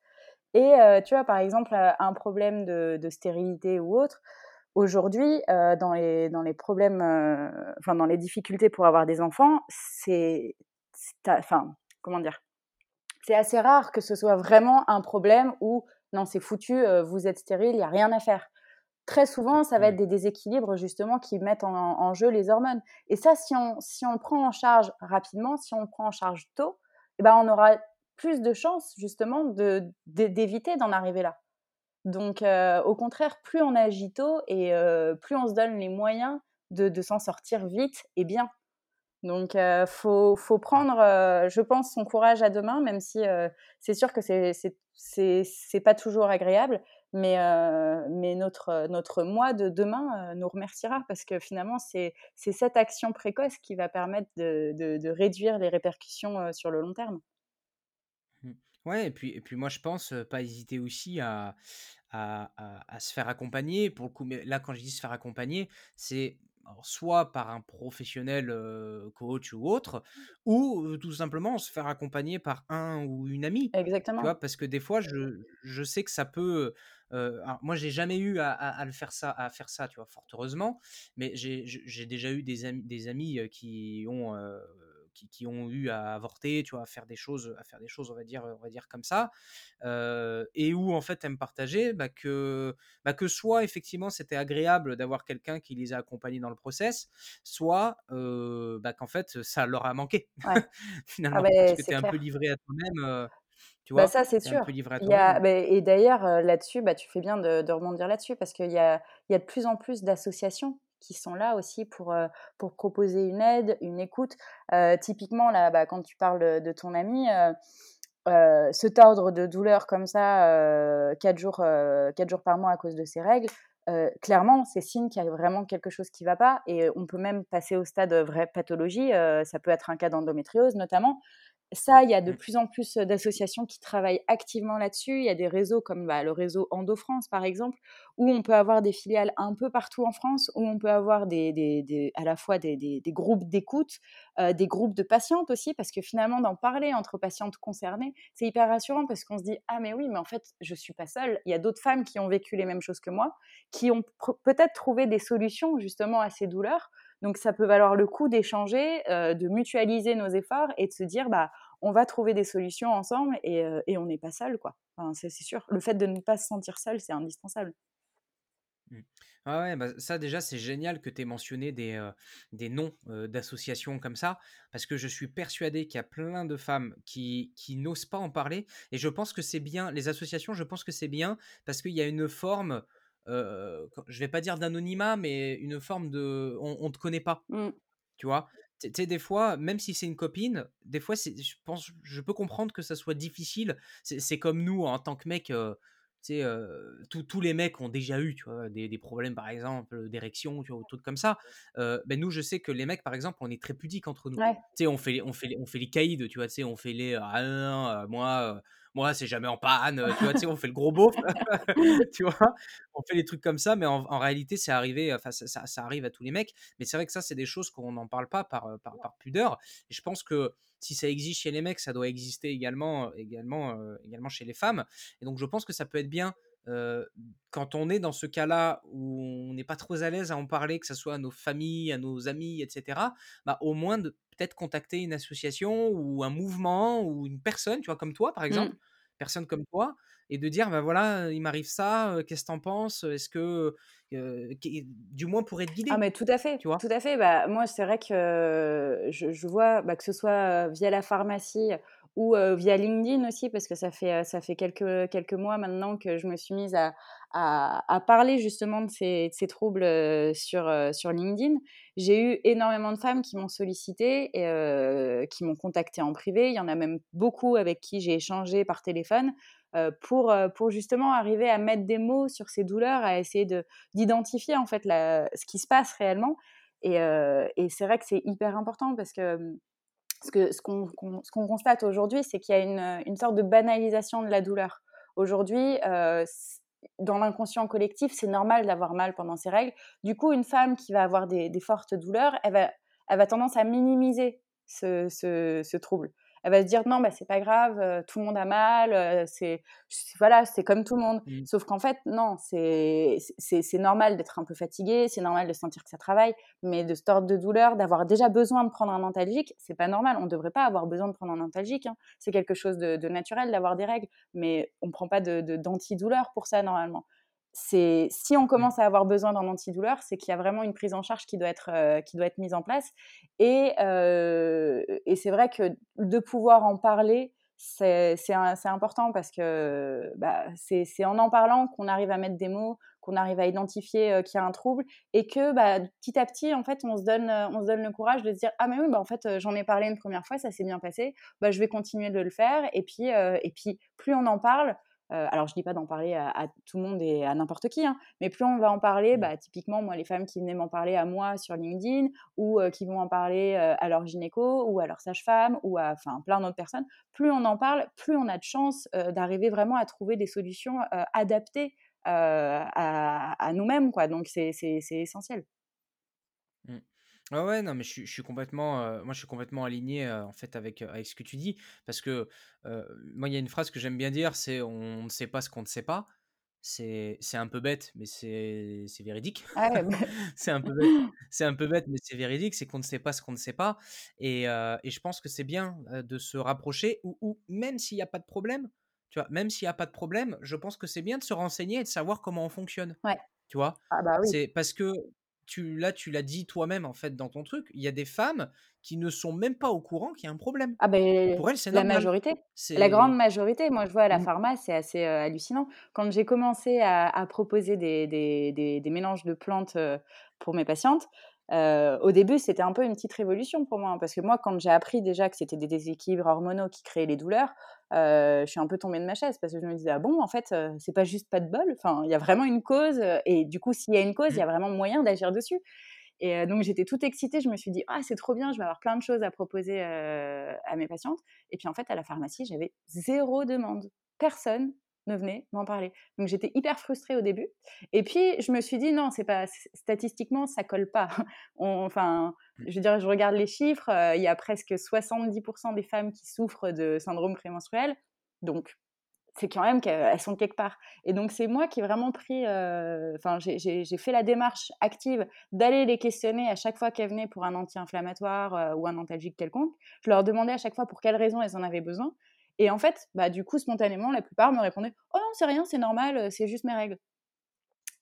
Et tu vois, par exemple, un problème de, stérilité ou autre, aujourd'hui, dans, les, dans les problèmes, enfin, dans les difficultés pour avoir des enfants, c'est. Enfin, comment dire? C'est assez rare que ce soit vraiment un problème où, non, c'est foutu, vous êtes stérile, il n'y a rien à faire. Très souvent, ça va être des déséquilibres justement qui mettent en, jeu les hormones. Et ça, si on, si on le prend en charge rapidement, si on le prend en charge tôt, eh ben, on aura plus de chances justement de, d'éviter d'en arriver là. Donc euh, au contraire, plus on agit tôt et euh, plus on se donne les moyens de, s'en sortir vite et bien. Donc il euh, faut, faut, prendre, je pense, son courage à deux mains, même si c'est sûr que c'est, pas toujours agréable, mais, mais notre, notre moi de demain nous remerciera parce que finalement c'est, cette action précoce qui va permettre de, de, de réduire les répercussions sur le long terme. Ouais, et puis, et puis moi je pense pas hésiter aussi à, à, à, se faire accompagner. Pour le coup, mais là quand je dis se faire accompagner, c'est soit par un professionnel coach ou autre, ou tout simplement se faire accompagner par un ou une amie. Exactement. Tu vois, parce que des fois, je, je sais que ça peut. alors moi, j'ai jamais eu à, à, le faire ça, à faire ça, tu vois, fort heureusement. Mais j'ai déjà eu des amis, des amis qui ont qui, ont eu à avorter, tu vois, à faire des choses, à faire des choses, on va dire, on va dire comme ça, et où en fait me partageaient bah, que, bah, que soit effectivement c'était agréable d'avoir quelqu'un qui les a accompagnés dans le process, soit bah, qu'en fait ça leur a manqué. (laughs) Finalement, ah, parce que tu es un peu livré à toi-même. Tu vois, bah ça, c'est sûr. et d'ailleurs, là-dessus, bah, tu fais bien de, de rebondir là-dessus parce qu'il y a, y a de plus en plus d'associations qui sont là aussi pour, pour proposer une aide, une écoute. typiquement, là, bah, quand tu parles de ton ami, se tordre de douleur comme ça, 4 jours, quatre jours par mois à cause de ses règles, clairement, c'est signe qu'il y a vraiment quelque chose qui ne va pas. Et on peut même passer au stade vraie pathologie. ça peut être un cas d'endométriose notamment. Ça, il y a de mmh. plus en plus d'associations qui travaillent activement là-dessus. Il y a des réseaux comme bah, le réseau Endo-France, par exemple, où on peut avoir des filiales un peu partout en France, où on peut avoir des, des, à la fois des, des groupes d'écoute, des groupes de patientes aussi, parce que finalement, d'en parler entre patientes concernées, c'est hyper rassurant parce qu'on se dit Ah, mais oui, mais en fait, je ne suis pas seule. Il y a d'autres femmes qui ont vécu les mêmes choses que moi, qui ont peut-être trouvé des solutions justement à ces douleurs. Donc ça peut valoir le coup d'échanger, euh, de mutualiser nos efforts et de se dire bah on va trouver des solutions ensemble et, euh, et on n'est pas seul quoi. C'est sûr. Le fait de ne pas se sentir seul, c'est indispensable. Mmh. Ah ouais, bah, ça déjà, c'est génial que tu aies mentionné des, euh, des noms d'associations comme ça, parce que je suis persuadé qu'il y a plein de femmes qui, qui n'osent pas en parler. Et je pense que c'est bien, les associations, je pense que c'est bien, parce qu'il y a une forme, euh, je vais pas dire d'anonymat, mais une forme de... On ne te connaît pas, Mmh. tu vois? Tu sais, des fois, même si c'est une copine, des fois, je pense, je peux comprendre que ça soit difficile. C'est comme nous, en tant que mec sais, tous les mecs ont déjà eu, tu vois, des, des problèmes, par exemple, d'érection, tu vois, ou trucs comme ça. ben nous, je sais que les mecs, par exemple, on est très pudiques entre nous. Tu sais, on fait, on fait, on fait les caïds, tu vois, tu sais, on fait les, ah non, moi, moi, c'est jamais en panne, tu vois, tu sais, on fait le gros beauf, (laughs) (laughs) tu vois, on fait les trucs comme ça, mais en, réalité, c'est arrivé, enfin, ça, ça, arrive à tous les mecs, mais c'est vrai que ça, c'est des choses qu'on n'en parle pas par, par, par, pudeur, et je pense que si ça existe chez les mecs, ça doit exister également, également, également chez les femmes, et donc je pense que ça peut être bien quand on est dans ce cas-là où on n'est pas trop à l'aise à en parler, que ce soit à nos familles, à nos amis, etc., bah, au moins de peut-être contacter une association ou un mouvement ou une personne, tu vois, comme toi par exemple, mmh. personne comme toi, et de dire, bah voilà, il m'arrive ça, qu'est-ce que t'en penses Est-ce que, du moins pour être guidé Ah mais tout à fait, tu vois? Tout à fait. Bah, moi, c'est vrai que je, vois bah, que ce soit via la pharmacie ou via LinkedIn aussi, parce que ça fait, ça fait quelques, quelques mois maintenant que je me suis mise à, à, parler justement de ces, troubles sur, sur LinkedIn. J'ai eu énormément de femmes qui m'ont sollicité et qui m'ont contacté en privé. Il y en a même beaucoup avec qui j'ai échangé par téléphone pour, pour justement arriver à mettre des mots sur ces douleurs, à essayer d'identifier en fait ce qui se passe réellement. Et, et c'est vrai que c'est hyper important parce que ce qu'on ce constate aujourd'hui, c'est qu'il y a une, une, sorte de banalisation de la douleur. Aujourd'hui, euh, dans l'inconscient collectif, c'est normal d'avoir mal pendant ses règles. Du coup, une femme qui va avoir des, des fortes douleurs, elle va, elle va tendance à minimiser ce, ce trouble elle va se dire non bah c'est pas grave euh, tout le monde a mal euh, c'est voilà c'est comme tout le monde mmh. sauf qu'en fait non c'est c'est normal d'être un peu fatigué c'est normal de sentir que ça travaille mais de ce ordre de douleur d'avoir déjà besoin de prendre un antalgique c'est pas normal on devrait pas avoir besoin de prendre un antalgique hein. c'est quelque chose de, de naturel d'avoir des règles mais on prend pas de d'antidouleur pour ça normalement c'est si on mmh. commence à avoir besoin d'un antidouleur, c'est qu'il y a vraiment une prise en charge qui doit être, euh, qui doit être mise en place. Et, euh, et c'est vrai que de pouvoir en parler, c'est important parce que bah, c'est en en parlant qu'on arrive à mettre des mots, qu'on arrive à identifier euh, qu'il y a un trouble et que bah, petit à petit, en fait, on se donne, on se donne le courage de se dire ah mais oui, bah, en fait, j'en ai parlé une première fois, ça s'est bien passé, bah, je vais continuer de le faire. Et puis, et puis plus on en parle, euh, alors, je ne dis pas d'en parler à, tout le monde et à n'importe qui, hein, mais plus on va en parler, bah, typiquement, moi, les femmes qui venaient m'en parler à moi sur LinkedIn ou euh, qui vont en parler euh, à leur gynéco ou à leur sage-femme ou à plein d'autres personnes, plus on en parle, plus on a de chance d'arriver vraiment à trouver des solutions adaptées à, nous-mêmes. Quoi. Donc, c'est essentiel. Mmh. Ouais, ouais, non, mais je suis, complètement, euh, moi, je suis complètement aligné euh, en fait avec, avec ce que tu dis, parce que euh, moi, il y a une phrase que j'aime bien dire, c'est on ne sait pas ce qu'on ne sait pas. C'est, c'est un peu bête, mais c'est, c'est véridique. Ah (laughs) c'est un peu bête, (laughs) c'est un peu bête, mais c'est véridique. C'est qu'on ne sait pas ce qu'on ne sait pas, et, et je pense que c'est bien de se rapprocher, ou, ou même s'il n'y a pas de problème, tu vois, même s'il n'y a pas de problème, je pense que c'est bien de se renseigner et de savoir comment on fonctionne. Ouais. Tu vois, ah bah oui. c'est parce que tu, là, tu l'as dit toi-même en fait dans ton truc, il y a des femmes qui ne sont même pas au courant qu'il y a un problème. Ah ben, pour elles, c'est la majorité, la grande majorité. Moi, je vois à la mmh. pharma, c'est assez hallucinant. Quand j'ai commencé à, proposer des, des, des, mélanges de plantes pour mes patientes, au début, c'était un peu une petite révolution pour moi, hein, parce que moi, quand j'ai appris déjà que c'était des déséquilibres hormonaux qui créaient les douleurs, je suis un peu tombée de ma chaise parce que je me disais ah bon, en fait, c'est pas juste pas de bol. Enfin, il y a vraiment une cause, et du coup, s'il y a une cause, il y a mmh. vraiment moyen d'agir dessus. Et donc, j'étais toute excitée. Je me suis dit ah c'est trop bien, je vais avoir plein de choses à proposer à mes patientes. Et puis en fait, à la pharmacie, j'avais zéro demande. Personne ne venait m'en parler. Donc j'étais hyper frustrée au début. Et puis je me suis dit non, c'est pas statistiquement ça colle pas. (laughs) enfin, mmh. je veux dire, je regarde les chiffres, euh, il y a presque 70% des femmes qui souffrent de syndrome prémenstruel. Donc c'est quand même qu'elles sont quelque part. Et donc c'est moi qui ai vraiment pris, euh, enfin j'ai fait la démarche active d'aller les questionner à chaque fois qu'elles venaient pour un anti-inflammatoire euh, ou un antalgique quelconque. Je leur demandais à chaque fois pour quelles raisons elles en avaient besoin. Et en fait, bah, du coup, spontanément, la plupart me répondaient Oh non, c'est rien, c'est normal, c'est juste mes règles.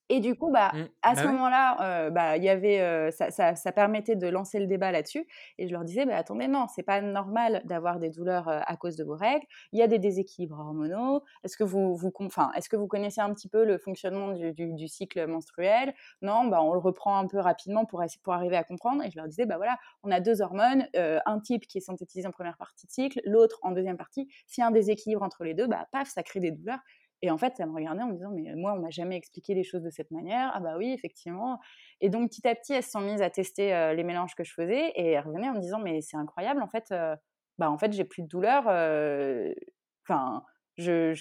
Et du coup, bah, Mmh. à Bah ce oui. moment-là, bah, y avait, ça, ça, ça, permettait de lancer le débat là-dessus. Et je leur disais, bah, attendez, non, c'est pas normal d'avoir des douleurs à cause de vos règles. Il y a des déséquilibres hormonaux. Est-ce que vous, vous, est-ce que vous connaissez un petit peu le fonctionnement du, du, du cycle menstruel? Non, bah, on le reprend un peu rapidement pour, pour arriver à comprendre. Et je leur disais, bah voilà, on a deux hormones, un type qui est synthétisé en première partie de cycle, l'autre en deuxième partie. S'il y a un déséquilibre entre les deux, bah, paf, ça crée des douleurs. Et en fait, ça me regardait en me disant, mais moi, on m'a jamais expliqué les choses de cette manière. Ah bah oui, effectivement. Et donc, petit à petit, elles se sont mises à tester les mélanges que je faisais et elles revenaient en me disant, mais c'est incroyable, en fait, bah en fait, j'ai plus de douleur. Enfin, je,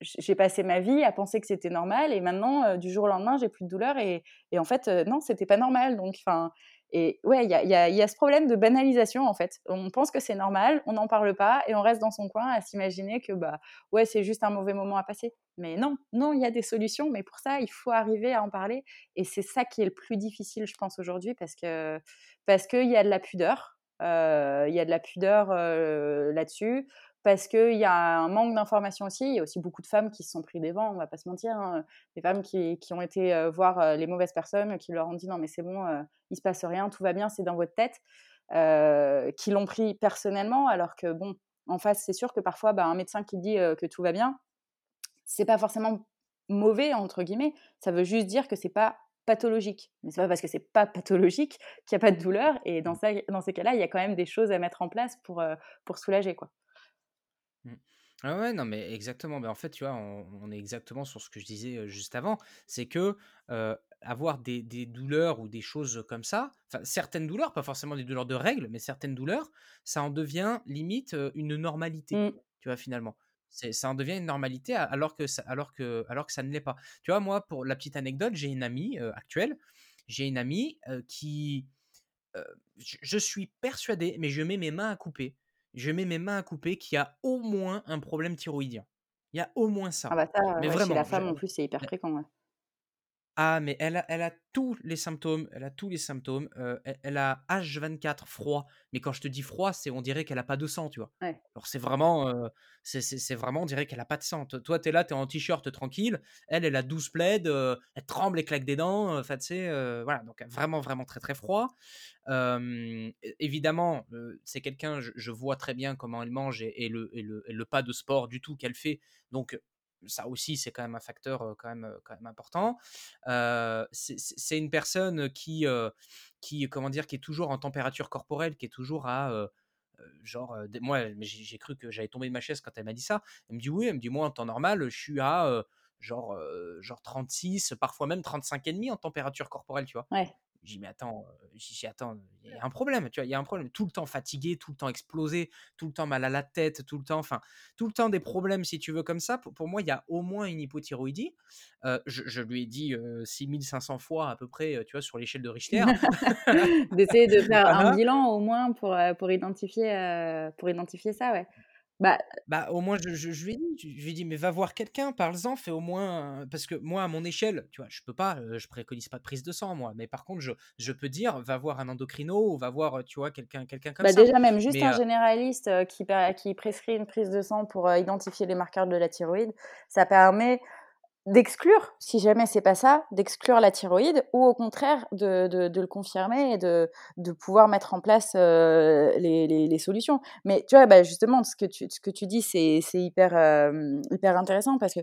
j'ai passé ma vie à penser que c'était normal et maintenant, du jour au lendemain, j'ai plus de douleur et, et en fait, non, c'était pas normal. Donc, enfin, et ouais, il y a, ce problème de banalisation en fait. On pense que c'est normal, on n'en parle pas et on reste dans son coin à s'imaginer que bah ouais, c'est juste un mauvais moment à passer. Mais non, non, il y a des solutions, mais pour ça, il faut arriver à en parler et c'est ça qui est le plus difficile, je pense aujourd'hui, parce que parce qu'il y a de la pudeur, il euh, y a de la pudeur euh, là-dessus parce qu'il y a un manque d'information aussi. Il y a aussi beaucoup de femmes qui se sont pris des vents, on va pas se mentir. Hein. Des femmes qui, qui ont été euh, voir euh, les mauvaises personnes, qui leur ont dit non, mais c'est bon, euh, il se passe rien, tout va bien, c'est dans votre tête. Euh, qui l'ont pris personnellement, alors que bon, en face, c'est sûr que parfois, bah, un médecin qui dit que tout va bien, c'est pas forcément mauvais, entre guillemets. Ça veut juste dire que c'est pas pathologique. Mais c'est pas parce que c'est pas pathologique qu'il n'y a pas de douleur. Et dans, ça, dans ces cas-là, il y a quand même des choses à mettre en place pour, pour soulager, quoi. Mmh. Ah ouais, non, mais exactement. Mais en fait, tu vois, on, on, est exactement sur ce que je disais juste avant. C'est que euh, avoir des, des, douleurs ou des choses comme ça, certaines douleurs, pas forcément des douleurs de règles, mais certaines douleurs, ça en devient limite une normalité, mmh. tu vois, finalement. Ça en devient une normalité alors que ça, alors que, alors que ça ne l'est pas. Tu vois, moi, pour la petite anecdote, j'ai une amie euh, actuelle, j'ai une amie euh, qui. Je, je suis persuadé, mais je mets mes mains à couper je mets mes mains à couper qu'il y a au moins un problème thyroïdien. Il y a au moins ça. Ah bah ça, mais ouais, vraiment, chez la femme en plus, c'est hyper fréquent. Ouais. Ah, mais elle a, elle a tous les symptômes. Elle a tous les symptômes. Euh, elle, elle, a H24 froid. Mais quand je te dis froid, c'est on dirait qu'elle a pas de sang, tu vois. Ouais. Alors c'est vraiment, euh, c'est vraiment, on dirait qu'elle a pas de sang. Toi, tu es là, tu es en t-shirt tranquille. Elle, elle a 12 plaids. Euh, elle tremble et claque des dents. Enfin, tu sais, voilà. Donc vraiment, vraiment très, très froid. évidemment, c'est quelqu'un, je, je, vois très bien comment elle mange et, et, le, et, le, et le pas de sport du tout qu'elle fait. Donc ça aussi c'est quand même un facteur quand même quand même important. C'est une personne qui qui comment dire qui est toujours en température corporelle qui est toujours à genre moi j'ai cru que j'allais tomber de ma chaise quand elle m'a dit ça. Elle me dit oui elle me dit moi en temps normal je suis à genre genre 36 parfois même 35 et demi en température corporelle tu vois. Ouais. J'ai dit, mais attends, j'ai attends, il y a un problème, tu vois, il y a un problème. Tout le temps fatigué, tout le temps explosé, tout le temps mal à la tête, tout le temps, enfin, tout le temps des problèmes, si tu veux, comme ça. Pour, pour moi, il y a au moins une hypothyroïdie. Euh, je, je, lui ai dit euh, 6500 fois à peu près, tu vois, sur l'échelle de Richter. (laughs) D'essayer de faire un (laughs) bilan au moins pour, pour, identifier, euh, pour identifier ça, ouais. Bah, bah, au moins, je, je, je, lui ai dit, je lui ai dit, mais va voir quelqu'un, parle-en, fais au moins. Parce que moi, à mon échelle, tu vois, je peux pas, je préconise pas de prise de sang, moi. Mais par contre, je, je peux dire, va voir un endocrino ou va voir, tu vois, quelqu'un quelqu'un comme bah, ça. Déjà, même juste mais, un généraliste qui, qui prescrit une prise de sang pour identifier les marqueurs de la thyroïde, ça permet d'exclure, si jamais c'est pas ça, d'exclure la thyroïde ou au contraire de, de, de le confirmer et de, de, pouvoir mettre en place euh, les, les, les, solutions. Mais tu vois, bah justement, ce que tu, ce que tu dis, c'est hyper, euh, hyper intéressant parce que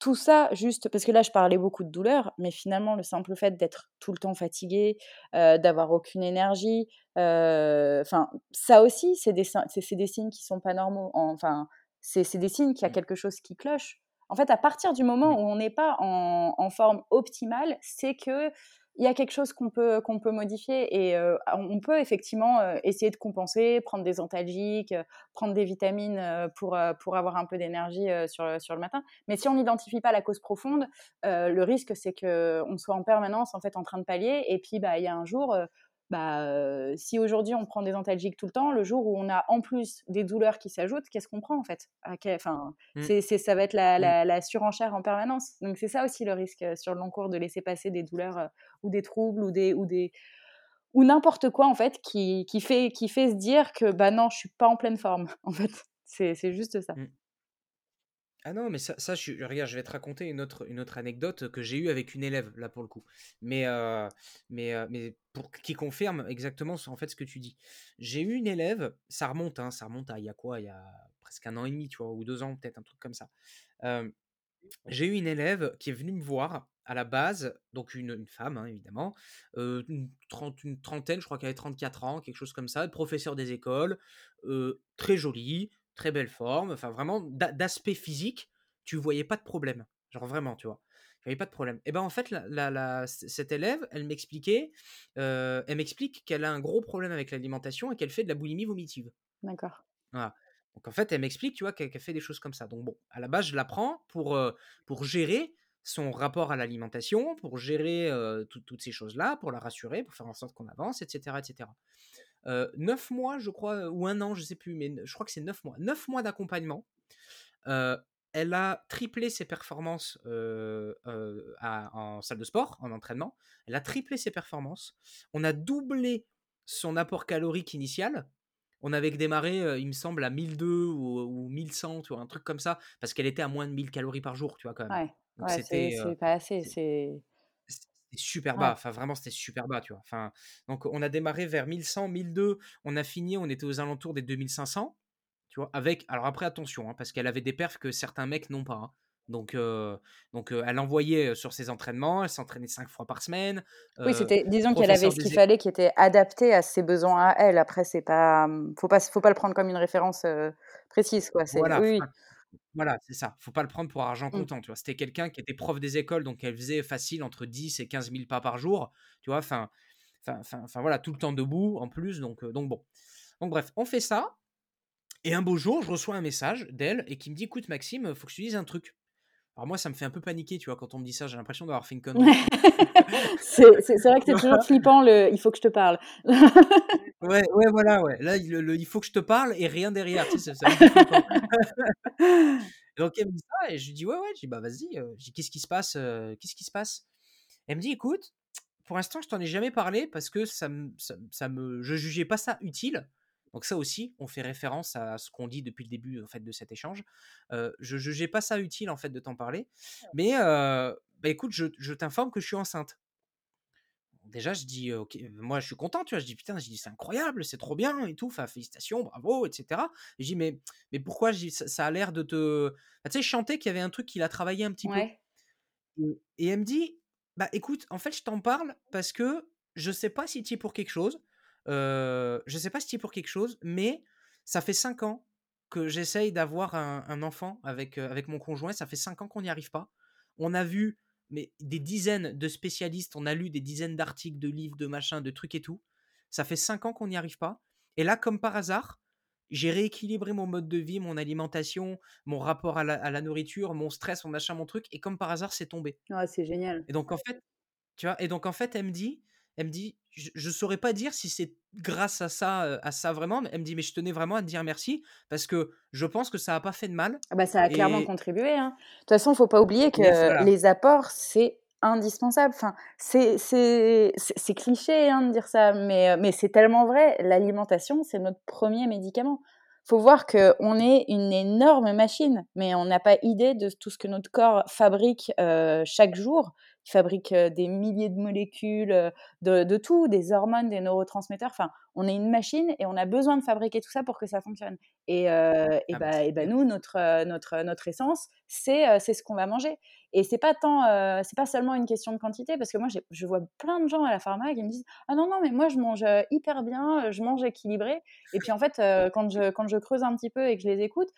tout ça, juste parce que là, je parlais beaucoup de douleur, mais finalement, le simple fait d'être tout le temps fatigué, euh, d'avoir aucune énergie, enfin, ça aussi, c'est des, des signes qui sont pas normaux. Enfin, c'est des signes qu'il y a quelque chose qui cloche. En fait, à partir du moment où on n'est pas en, en, forme optimale, c'est que il y a quelque chose qu'on peut qu'on peut modifier et euh, on peut effectivement euh, essayer de compenser, prendre des antalgiques, euh, prendre des vitamines pour pour avoir un peu d'énergie sur sur le matin. Mais si on n'identifie pas la cause profonde, le risque c'est que on soit en permanence en fait en train de pallier et puis bah il y a un jour bah, euh, si aujourd'hui on prend des antalgiques tout le temps, le jour où on a en plus des douleurs qui s'ajoutent, qu'est-ce qu'on prend en fait? Enfin, mmh. c'est, ça va être la, la, la, surenchère en permanence. Donc c'est ça aussi le risque sur le long cours de laisser passer des douleurs euh, ou des troubles ou des ou des ou n'importe quoi en fait qui, qui, fait qui fait se dire que bah non je suis pas en pleine forme (laughs) en fait c'est, c'est juste ça. Mmh. Ah non, mais ça, je, regarde, je vais te raconter une autre, une autre anecdote que j'ai eue avec une élève, là, pour le coup. Mais, euh, mais, euh, mais pour, qui confirme exactement en fait ce que tu dis. J'ai eu une élève, ça remonte, hein, ça remonte à il y a quoi? Il y a presque un an et demi, tu vois, ou deux ans, peut-être, un truc comme ça. j'ai eu une élève qui est venue me voir à la base, donc une, femme, hein, évidemment, une, une, trentaine, je crois qu'elle avait 34 ans, quelque chose comme ça, professeur des écoles, très jolie, très belle forme, enfin vraiment d'aspect physique, tu voyais pas de problème. Genre vraiment, tu vois. N'y avait pas de problème. Et ben en fait, la, cette élève, elle m'expliquait, euh, elle m'explique qu'elle a un gros problème avec l'alimentation et qu'elle fait de la boulimie vomitive. D'accord. Voilà. Donc en fait, elle m'explique, tu vois, qu'elle fait des choses comme ça. Donc bon, à la base, je la prends pour, euh, pour gérer son rapport à l'alimentation, pour gérer euh, toutes ces choses-là, pour la rassurer, pour faire en sorte qu'on avance, etc., etc. Euh, neuf mois, je crois, ou un an, je sais plus, mais je crois que c'est neuf mois. Neuf mois d'accompagnement. Euh, elle a triplé ses performances euh, en salle de sport, en entraînement. Elle a triplé ses performances. On a doublé son apport calorique initial. On avait démarré, il me semble, à 1002 ou, ou 1100, tu vois, un truc comme ça, parce qu'elle était à moins de 1000 calories par jour, tu vois, quand même. Ouais, c'est pas assez, c'est super bas. Enfin, vraiment, c'était super bas, tu vois. Enfin, donc, on a démarré vers 1100, 1002. On a fini, on était aux alentours des 2500. Tu vois, avec. Alors, après, attention, hein, parce qu'elle avait des perfs que certains mecs n'ont pas. Hein. Donc, donc elle envoyait sur ses entraînements, elle s'entraînait cinq fois par semaine. oui, c'était, disons qu'elle avait ce qu'il fallait qui était adapté à ses besoins à elle. Après, c'est pas, mmh, faut pas, faut pas le prendre comme une référence précise, quoi. C'est, voilà, oui. Voilà, c'est ça. Faut pas le prendre pour argent mmh. comptant, tu vois? C'était quelqu'un qui était prof des écoles, donc elle faisait facile entre 10 et 15 000 pas par jour, tu vois? Enfin enfin voilà, tout le temps debout en plus, donc donc bon. Donc bref, on fait ça et un beau jour, je reçois un message d'elle et qui me dit: «Écoute Maxime, faut que je te dise un truc». Alors moi, ça me fait un peu paniquer, tu vois? Quand on me dit ça, j'ai l'impression d'avoir fait une connerie. (laughs) c'est vrai que c'est toujours (laughs) flippant le: «Il faut que je te parle». Ouais, ouais, voilà, ouais. Là, le «il faut que je te parle» et rien derrière, tu sais? C'est (laughs) Donc elle me dit ça et je lui dis: «Ouais, ouais», je dis: «Bah vas-y», dis: «Qu'est-ce qui se passe, qu'est-ce qui se passe?» elle me dit: «Écoute, pour l'instant, je t'en ai jamais parlé parce que ça me ça me je jugeais pas ça utile». Donc ça aussi, on fait référence à ce qu'on dit depuis le début, en fait, de cet échange. je jugeais pas ça utile, en fait, de t'en parler. Mais, bah écoute, je je t'informe que je suis enceinte déjà, je dis, ok, moi, je suis content, tu vois. Je dis, putain, je dis, c'est incroyable, c'est trop bien et tout. Enfin, félicitations, bravo, etc. je dis, mais, mais pourquoi je dis, ça, a l'air de te. tu sais, je chantais qu'il y avait un truc qu'il a travaillé un petit peu. Et, elle me dit, bah écoute, en fait, je t'en parle parce que je sais pas si tu es pour quelque chose. Euh, je sais pas si es pour quelque chose, mais ça fait cinq ans que j'essaye d'avoir un, un, enfant avec, avec mon conjoint. Ça fait cinq ans qu'on n'y arrive pas. On a vu mais des dizaines de spécialistes, on a lu des dizaines d'articles, de livres, de machins, de trucs et tout. Ça fait cinq ans qu'on n'y arrive pas. Et là, comme par hasard, j'ai rééquilibré mon mode de vie, mon alimentation, mon rapport à la, nourriture, mon stress, mon machin, mon truc. Et comme par hasard, c'est tombé. Ah, c'est génial. Et donc, en fait, tu vois, et donc, en fait, elle me dit, elle me dit, je, ne saurais pas dire si c'est grâce à ça, à ça vraiment, mais elle me dit, mais je tenais vraiment à te dire merci parce que je pense que ça n'a pas fait de mal. Ah bah, ça a clairement contribué. Hein. De toute façon, il faut pas oublier que les apports, c'est indispensable. Enfin, c'est cliché hein, de dire ça, mais, mais c'est tellement vrai. L'alimentation, c'est notre premier médicament faut voir qu'on est une énorme machine, mais on n'a pas idée de tout ce que notre corps fabrique chaque jour qui fabrique des milliers de molécules, de, tout, des hormones, des neurotransmetteurs. Enfin, on est une machine et on a besoin de fabriquer tout ça pour que ça fonctionne. Et, et, ah bah, et bah, nous, notre, notre, notre essence, c'est c'est ce qu'on va manger. Et c'est pas tant, c'est pas seulement une question de quantité, parce que moi, je vois plein de gens à la pharma qui me disent Ah non, non, mais moi, je mange hyper bien, je mange équilibré. Et puis en fait, quand, je, quand je creuse un petit peu et que je les écoute,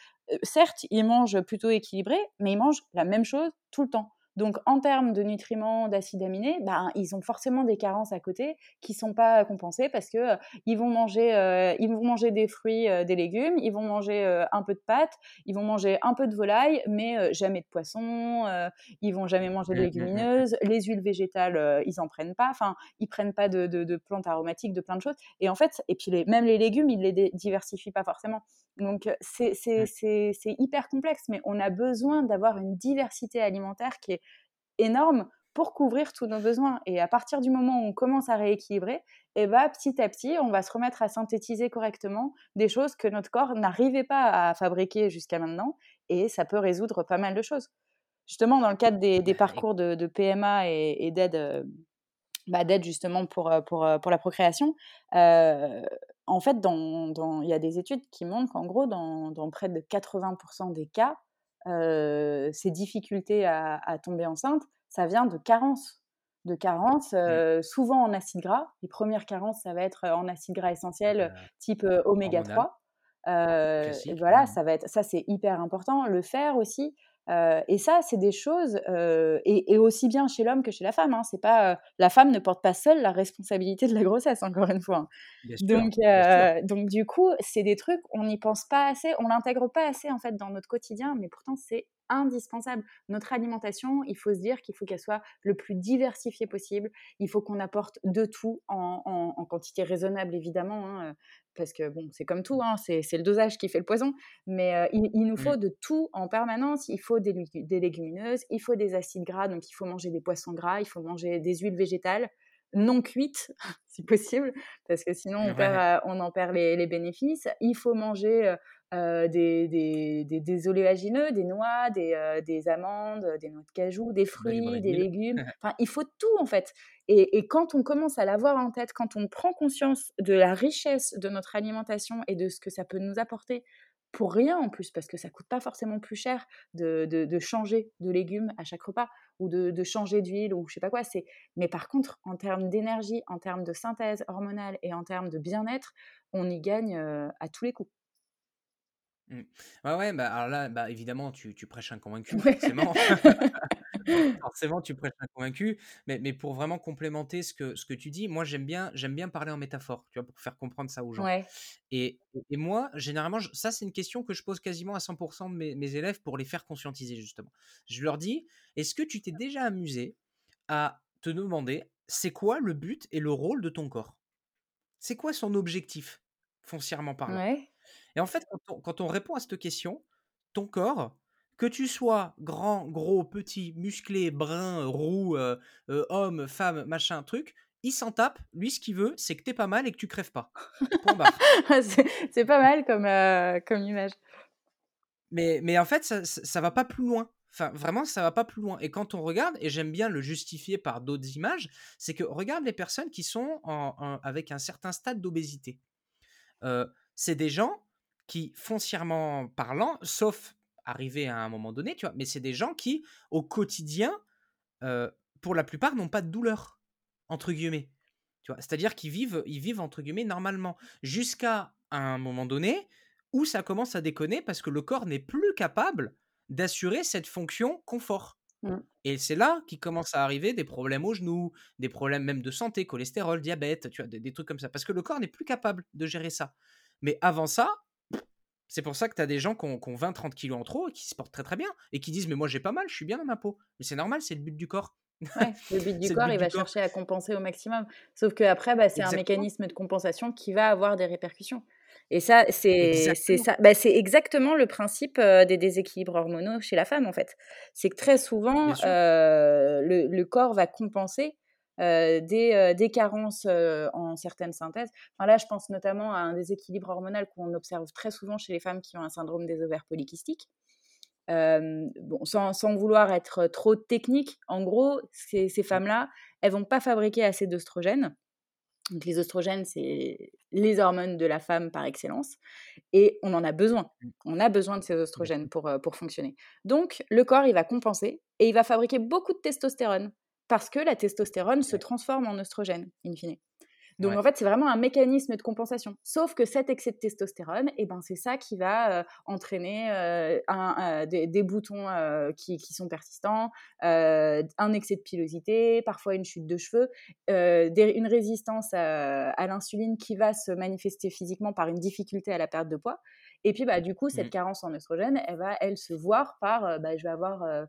certes, ils mangent plutôt équilibré, mais ils mangent la même chose tout le temps. Donc, en termes de nutriments, d'acides aminés, ben, ils ont forcément des carences à côté qui ne sont pas compensées parce que euh, ils, vont manger, euh, ils vont manger des fruits, euh, des légumes, ils vont manger un peu de pâtes, ils vont manger un peu de volaille, mais jamais de poisson, ils vont jamais manger de mmh, mmh, mmh, légumineuses, les huiles végétales, ils n'en prennent pas, enfin, ils prennent pas de, de, plantes aromatiques, de plein de choses. Et en fait, et puis les, même les légumes, ils les diversifient pas forcément. Donc, c'est hyper complexe, mais on a besoin d'avoir une diversité alimentaire qui est énorme pour couvrir tous nos besoins. Et à partir du moment où on commence à rééquilibrer, et eh ben, petit à petit, on va se remettre à synthétiser correctement des choses que notre corps n'arrivait pas à fabriquer jusqu'à maintenant. et ça peut résoudre pas mal de choses. Justement, dans le cadre des, des bah, parcours de, PMA et, et d'aide bah, d'aide justement pour, pour, pour la procréation, en fait, il dans, y a des études qui montrent qu'en gros, dans, dans, près de 80% des cas, ces difficultés à, à, tomber enceinte, ça vient de carences. De carences, mmh. souvent en acide gras. Les premières carences, ça va être en acide gras essentiel type oméga 3. et voilà, ça va être, ça c'est hyper important. Le fer aussi, et ça, c'est des choses, et, aussi bien chez l'homme que chez la femme. Hein, c'est pas la femme ne porte pas seule la responsabilité de la grossesse, encore une fois. Hein. donc, donc du coup, c'est des trucs, on n'y pense pas assez, on l'intègre pas assez en fait dans notre quotidien, mais pourtant c'est indispensable. Notre alimentation, il faut se dire qu'il faut qu'elle soit le plus diversifiée possible. Il faut qu'on apporte de tout en, quantité raisonnable, évidemment, hein, parce que bon, c'est comme tout, hein, c'est le dosage qui fait le poison. Mais il, nous mmh. faut de tout en permanence. Il faut des, des, légumineuses, il faut des acides gras, donc il faut manger des poissons gras, il faut manger des huiles végétales non cuites, (laughs) si possible, parce que sinon on, perd, on en perd les, les, bénéfices. Il faut manger euh, des, des, des, oléagineux, des noix, des, euh, des, amandes, des noix de cajou, des fruits, des légumes. (laughs) Enfin, il faut tout en fait. Et, et, quand on commence à l'avoir en tête, quand on prend conscience de la richesse de notre alimentation et de ce que ça peut nous apporter pour rien en plus, parce que ça coûte pas forcément plus cher de, de, de changer de légumes à chaque repas ou de, de changer d'huile ou je sais pas quoi. C'est mais par contre, en termes d'énergie, en termes de synthèse hormonale et en termes de bien-être, on y gagne euh, à tous les coups. Mmh. Ouais, ouais, bah, alors là, bah, évidemment, tu, tu prêches un convaincu, forcément. (laughs) (laughs) forcément, tu prêches un convaincu. Mais, mais pour vraiment complémenter ce que, ce que tu dis, moi, j'aime bien, j'aime bien parler en métaphore, tu vois, pour faire comprendre ça aux gens. Et, et moi, généralement, ça, c'est une question que je pose quasiment à 100% de mes, mes élèves pour les faire conscientiser, justement. Je leur dis, est-ce que tu t'es déjà amusé à te demander, c'est quoi le but et le rôle de ton corps? C'est quoi son objectif, foncièrement parlant? Ouais. Et en fait, quand on, répond à cette question, ton corps, que tu sois grand, gros, petit, musclé, brun, roux, euh, euh, homme, femme, machin, truc, il s'en tape. Lui, ce qu'il veut, c'est que t'es pas mal et que tu crèves pas. (laughs) c'est pas mal comme, euh, comme image. Mais, mais en fait, ça, ça, va pas plus loin. Enfin, vraiment, ça va pas plus loin. Et quand on regarde, et j'aime bien le justifier par d'autres images, c'est que regarde les personnes qui sont en, avec un certain stade d'obésité. c'est des gens qui, foncièrement parlant, sauf arriver à un moment donné, tu vois, mais c'est des gens qui, au quotidien, pour la plupart, n'ont pas de douleur, entre guillemets. Tu vois, c'est-à-dire qu'ils vivent, ils vivent, entre guillemets, normalement, jusqu'à un moment donné où ça commence à déconner parce que le corps n'est plus capable d'assurer cette fonction confort. Mmh. Et c'est là qu'il commence à arriver des problèmes aux genoux, des problèmes même de santé, cholestérol, diabète, tu vois, des, des trucs comme ça. Parce que le corps n'est plus capable de gérer ça. Mais avant ça, c'est pour ça que tu as des gens qui ont, 20-30 kilos en trop et qui se portent très très bien et qui disent Mais moi j'ai pas mal, je suis bien dans ma peau. Mais c'est normal, c'est le but du corps. (laughs) le but du corps, il va chercher à compenser au maximum. Sauf qu'après, bah, c'est un mécanisme de compensation qui va avoir des répercussions. Et ça, c'est ça, bah, c'est exactement le principe des déséquilibres hormonaux chez la femme en fait. C'est que très souvent, le, le, corps va compenser euh, des, euh, des, carences euh, en certaines synthèses. Enfin, là, je pense notamment à un déséquilibre hormonal qu'on observe très souvent chez les femmes qui ont un syndrome des ovaires polykystiques. bon, sans, sans, vouloir être trop technique, en gros, ces, ces mmh. femmes-là, elles vont pas fabriquer assez d'oestrogènes. Donc les oestrogènes, c'est les hormones de la femme par excellence, et on en a besoin. Mmh. On a besoin de ces oestrogènes pour, pour fonctionner. Donc le corps, il va compenser et il va fabriquer beaucoup de testostérone parce que la testostérone se transforme en oestrogène, in fine. Donc en fait, c'est vraiment un mécanisme de compensation. Sauf que cet excès de testostérone, eh ben, c'est ça qui va euh, entraîner euh, un, des, boutons euh, qui, sont persistants, un excès de pilosité, parfois une chute de cheveux, une résistance à, l'insuline qui va se manifester physiquement par une difficulté à la perte de poids. Et puis bah, du coup, cette mmh. carence en oestrogène, elle va, elle, se voir par, bah, je vais avoir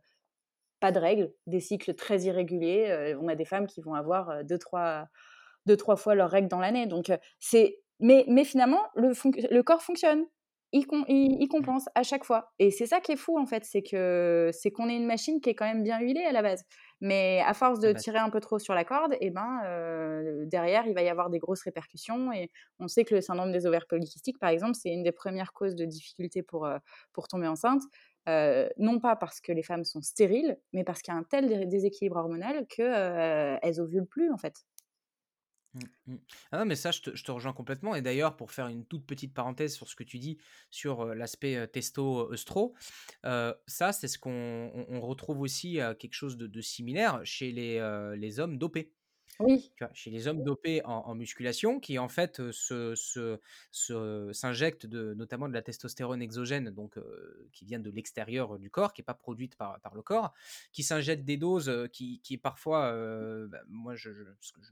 pas de règles, des cycles très irréguliers. On a des femmes qui vont avoir deux, trois, deux, trois fois leurs règles dans l'année. Donc, c'est. Mais, mais finalement, le, le corps fonctionne. Il, il, mmh. compense à chaque fois. Et c'est ça qui est fou, en fait, c'est que c'est qu'on est une machine qui est quand même bien huilée à la base. Mais à force de Ah bah tirer un peu trop sur la corde, et ben, derrière, il va y avoir des grosses répercussions. Et on sait que le syndrome des ovaires polykystiques, par exemple, c'est une des premières causes de difficulté pour, pour tomber enceinte. Non pas parce que les femmes sont stériles, mais parce qu'il y a un tel déséquilibre hormonal qu'elles elles ovulent plus, en fait. Mmh, mmh. Ah non, mais ça, je te, rejoins complètement. Et d'ailleurs, pour faire une toute petite parenthèse sur ce que tu dis sur l'aspect testo-œstro, ça, c'est ce qu'on on- retrouve aussi quelque chose de, de similaire chez les, les hommes dopés. Oui. chez les hommes dopés en, musculation, qui en fait se, se, s'injectent de, notamment de la testostérone exogène, donc qui vient de l'extérieur du corps, qui n'est pas produite par, par le corps, qui s'injectent des doses qui, qui parfois, bah, moi je, je,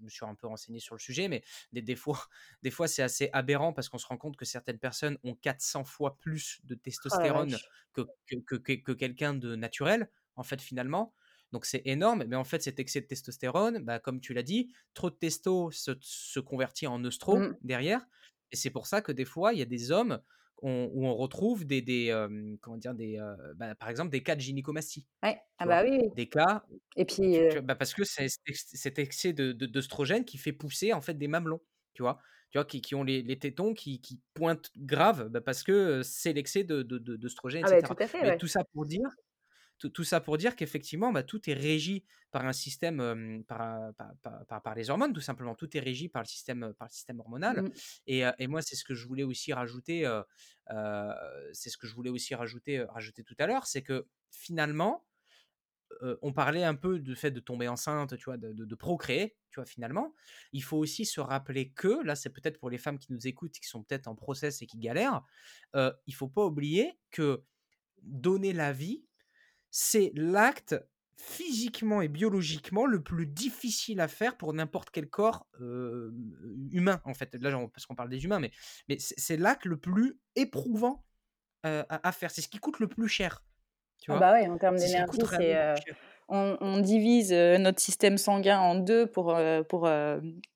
me suis un peu renseigné sur le sujet, mais des, des fois, (laughs) des fois c'est assez aberrant parce qu'on se rend compte que certaines personnes ont 400 fois plus de oh testostérone que, que, que, que quelqu'un de naturel, en fait finalement. Donc c'est énorme, mais en fait cet excès de testostérone, bah, comme tu l'as dit, trop de testo se, convertit en œstro mmh. derrière, et c'est pour ça que des fois il y a des hommes où on retrouve des, des comment dire des bah, par exemple des cas de gynécomastie. Ouais. Ah bah oui. Des cas. Et puis. bah parce que c'est cet excès de d'œstrogène qui fait pousser en fait des mamelons, tu vois? Tu vois, qui, qui ont les, les, tétons qui, qui pointent grave bah, parce que c'est l'excès de, d'œstrogène, de, ah etc. tout à fait, Mais tout ça pour dire tout, ça pour dire qu'effectivement, bah, tout est régi par un système, par, par, par, les hormones, tout simplement. Tout est régi par le système, par le système hormonal. Mmh. Et, et, moi, c'est ce que je voulais aussi rajouter. c'est ce que je voulais aussi rajouter, rajouter tout à l'heure, c'est que finalement, on parlait un peu du fait de tomber enceinte, tu vois, de, de, procréer, tu vois, finalement. Il faut aussi se rappeler que, là, c'est peut-être pour les femmes qui nous écoutent, qui sont peut-être en process et qui galèrent, il faut pas oublier que donner la vie, c'est l'acte physiquement et biologiquement le plus difficile à faire pour n'importe quel corps humain, en fait. Là, parce qu'on parle des humains, mais, mais c'est l'acte le plus éprouvant à, faire. C'est ce qui coûte le plus cher. Tu ah bah ouais, en termes d'énergie, c'est. On, divise notre système sanguin en deux pour, pour,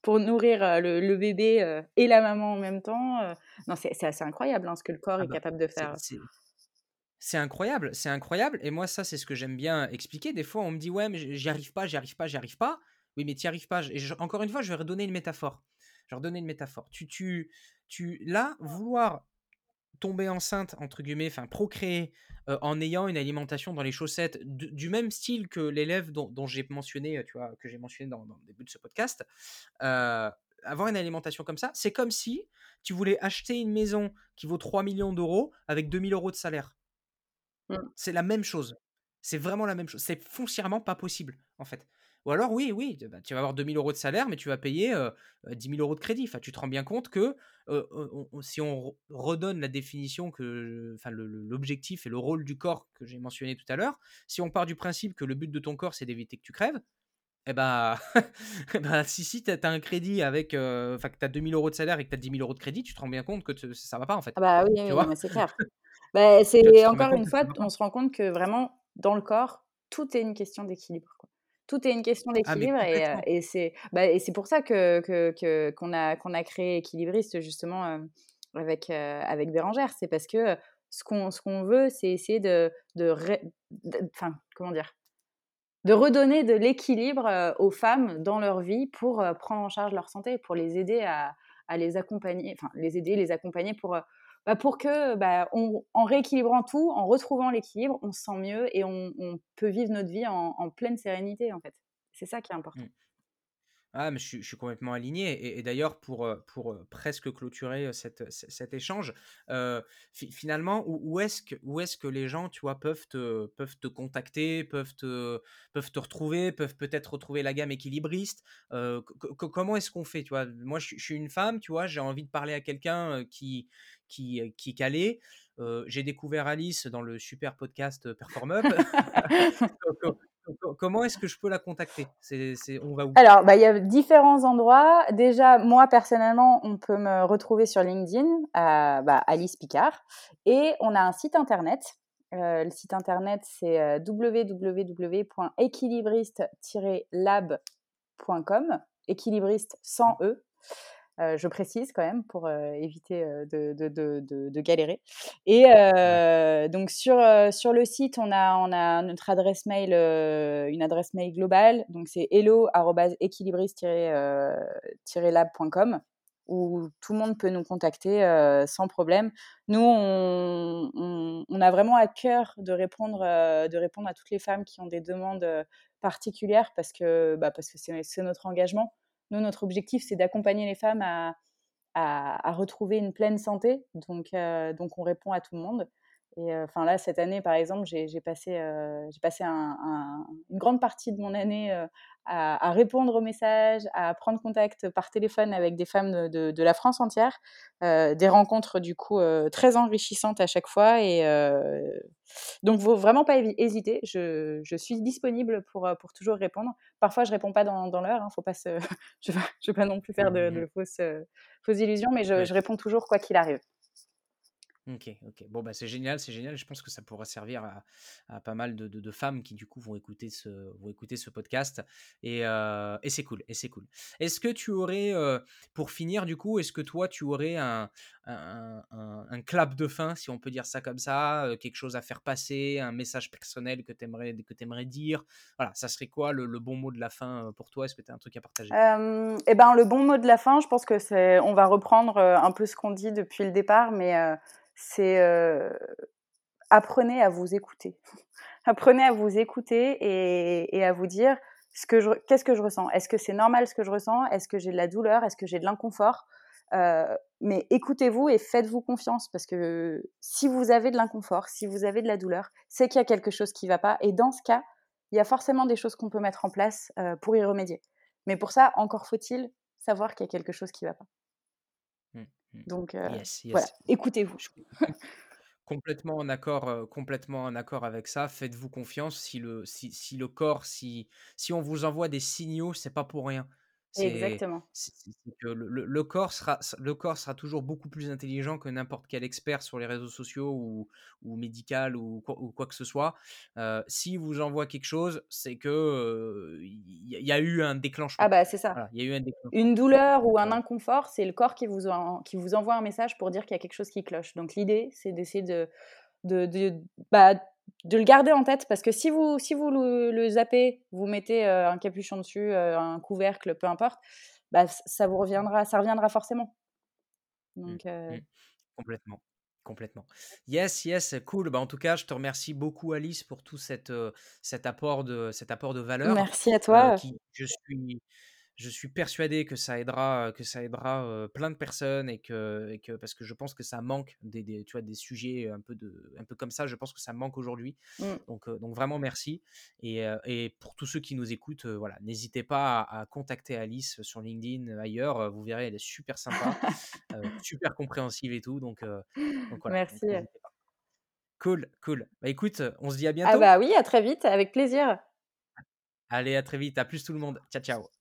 pour nourrir le, bébé et la maman en même temps. non, c'est assez incroyable hein, ce que le corps ah est bah, capable de faire. C'est incroyable, c'est incroyable. Et moi, ça, c'est ce que j'aime bien expliquer. Des fois, on me dit, ouais, mais j'y arrive pas, j'y arrive pas, j'y arrive pas. Oui, mais tu arrives pas. Et encore une fois, je vais redonner une métaphore. Je vais redonner une métaphore. Tu, tu, tu, là, vouloir tomber enceinte, entre guillemets, enfin, procréer euh, en ayant une alimentation dans les chaussettes du même style que l'élève dont, j'ai mentionné, tu vois, que j'ai mentionné dans, le début de ce podcast, euh, avoir une alimentation comme ça, c'est comme si tu voulais acheter une maison qui vaut 3 millions d'euros avec 2000 euros de salaire. Mmh. C'est la même chose. C'est vraiment la même chose. C'est foncièrement pas possible, en fait. Ou alors, oui, oui, bah, tu vas avoir 2000 euros de salaire, mais tu vas payer 10 000 euros de crédit. Enfin, tu te rends bien compte que si on redonne la définition, que, enfin, l'objectif et le rôle du corps que j'ai mentionné tout à l'heure, si on part du principe que le but de ton corps, c'est d'éviter que tu crèves, eh bah, (laughs) si, si tu as un crédit avec, enfin, que tu as 2000 euros de salaire et que tu as 10 000 euros de crédit, tu te rends bien compte que ça va pas, en fait. Ah bah oui, oui c'est clair. Bah, c'est encore une fois, on se rend compte que vraiment, dans le corps, tout est une question d'équilibre. Tout est une question ah, d'équilibre et, et c'est bah, pour ça que qu'on que, qu'on a, qu'on a créé Équilibriste justement avec, avec Bérangère. C'est parce que ce qu'on qu'on veut, c'est essayer de, de, enfin, comment dire, de redonner de l'équilibre aux femmes dans leur vie pour prendre en charge leur santé, pour les aider à, à les accompagner, enfin les aider, les accompagner pour bah, pour que, bah, en rééquilibrant tout, en retrouvant l'équilibre, on se sent mieux et on, peut vivre notre vie en, pleine sérénité, en fait. C'est ça qui est important. Mmh. Ah, mais je suis, complètement aligné. Et, d'ailleurs, pour, euh, pour euh, presque clôturer euh, cette, cet échange, finalement, où, est-ce que, est que les gens, tu vois, peuvent te, peuvent te contacter, peuvent te, peuvent te retrouver, peuvent peut-être retrouver la gamme équilibriste Comment est-ce qu'on fait, tu vois? Moi, je, suis une femme, tu vois, j'ai envie de parler à quelqu'un qui, qui, qui est calé. j'ai découvert Alice dans le super podcast Perform Up. (laughs) Comment est-ce que je peux la contacter? C'est, on va où? Alors, bah, il y a différents endroits. Déjà, moi, personnellement, on peut me retrouver sur LinkedIn, à, bah, Alice Picard. Et on a un site internet. Euh, le site internet, c'est euh, www.équilibriste-lab.com. Équilibriste sans E. je précise quand même pour éviter de, de, de, de, galérer. Et donc sur, sur le site, on a, on a notre adresse mail, une adresse mail globale. Donc c'est hello-equilibris-lab.com où tout le monde peut nous contacter sans problème. Nous, on, on, a vraiment à cœur de répondre, de répondre à toutes les femmes qui ont des demandes particulières parce que bah, parce que c'est notre engagement. Nous, notre objectif, c'est d'accompagner les femmes à, retrouver une pleine santé. Donc, donc, on répond à tout le monde. Et enfin là, cette année, par exemple, j'ai passé, j'ai passé une grande partie de mon année à, répondre aux messages, à prendre contact par téléphone avec des femmes de, de, la France entière, des rencontres du coup très enrichissantes à chaque fois. Et donc, faut vraiment pas hésiter. Je, je, suis disponible pour, pour toujours répondre. Parfois, je réponds pas dans, dans l'heure. Hein, faut pas se, (laughs) je ne veux, pas non plus faire de, de fausses, fausses, illusions, mais je, je réponds toujours quoi qu'il arrive. OK, OK. Bon, bah, c'est génial, c'est génial. Je pense que ça pourra servir à, pas mal de, femmes qui, du coup, vont écouter ce, vont écouter ce podcast. Et, et c'est cool, et c'est cool. Est-ce que tu aurais, pour finir, du coup, est-ce que toi, tu aurais un, un, clap de fin, si on peut dire ça comme ça, quelque chose à faire passer, un message personnel que tu aimerais, que aimerais dire? Voilà, ça serait quoi le, bon mot de la fin pour toi? Est-ce que tu as un truc à partager? Eh ben, le bon mot de la fin, je pense que c'est, on va reprendre un peu ce qu'on dit depuis le départ, mais c'est apprenez à vous écouter. (laughs) apprenez à vous écouter et, à vous dire ce que je, qu'est-ce que je ressens. Est-ce que c'est normal ce que je ressens? Est-ce que j'ai de la douleur? Est-ce que j'ai de l'inconfort? Mais écoutez-vous et faites-vous confiance parce que si vous avez de l'inconfort, si vous avez de la douleur, c'est qu'il y a quelque chose qui ne va pas. Et dans ce cas, il y a forcément des choses qu'on peut mettre en place pour y remédier. Mais pour ça, encore faut-il savoir qu'il y a quelque chose qui ne va pas. Mmh. Donc voilà, écoutez-vous. (laughs) complètement en accord, complètement en accord avec ça. Faites-vous confiance. Si le, si, si le corps, si, si on vous envoie des signaux, c'est pas pour rien. Exactement. que le, le, corps sera, le corps sera toujours beaucoup plus intelligent que n'importe quel expert sur les réseaux sociaux ou, ou médical ou, ou quoi que ce soit. Euh, si vous envoie quelque chose, c'est que il y, a eu un déclenchement. Ah bah c'est ça. y a eu un Une douleur ou un inconfort, c'est le corps qui vous, qui vous envoie un message pour dire qu'il y a quelque chose qui cloche. Donc l'idée, c'est d'essayer de, de, de bah, de le garder en tête parce que si vous, si vous le, zappez, vous mettez un capuchon dessus, un couvercle, peu importe, bah, ça vous reviendra, ça reviendra forcément. Mmh, Donc, mmh. Complètement. Complètement. Yes, yes, cool. Bah, en tout cas, je te remercie beaucoup, Alice, pour tout cette, cet, apport de, cet apport de valeur. Merci à toi. je suis, je suis persuadé que ça aidera, que ça aidera plein de personnes et que, que, parce que je pense que ça manque des, tu vois, des sujets un peu, de, un peu comme ça. Je pense que ça manque aujourd'hui. Mmh. Donc, donc vraiment merci. Et, et, pour tous ceux qui nous écoutent, voilà, n'hésitez pas à, contacter Alice sur LinkedIn ailleurs. Vous verrez, elle est super sympa, (laughs) super compréhensive et tout. Donc, donc voilà. Merci. cool, cool. Bah écoute, on se dit à ah bientôt. Ah bah oui, à très vite, avec plaisir. Allez, à très vite. À plus tout le monde. Ciao, ciao.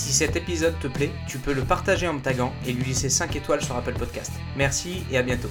Si cet épisode te plaît, tu peux le partager en me taguant et lui laisser 5 étoiles sur Apple Podcast. Merci et à bientôt.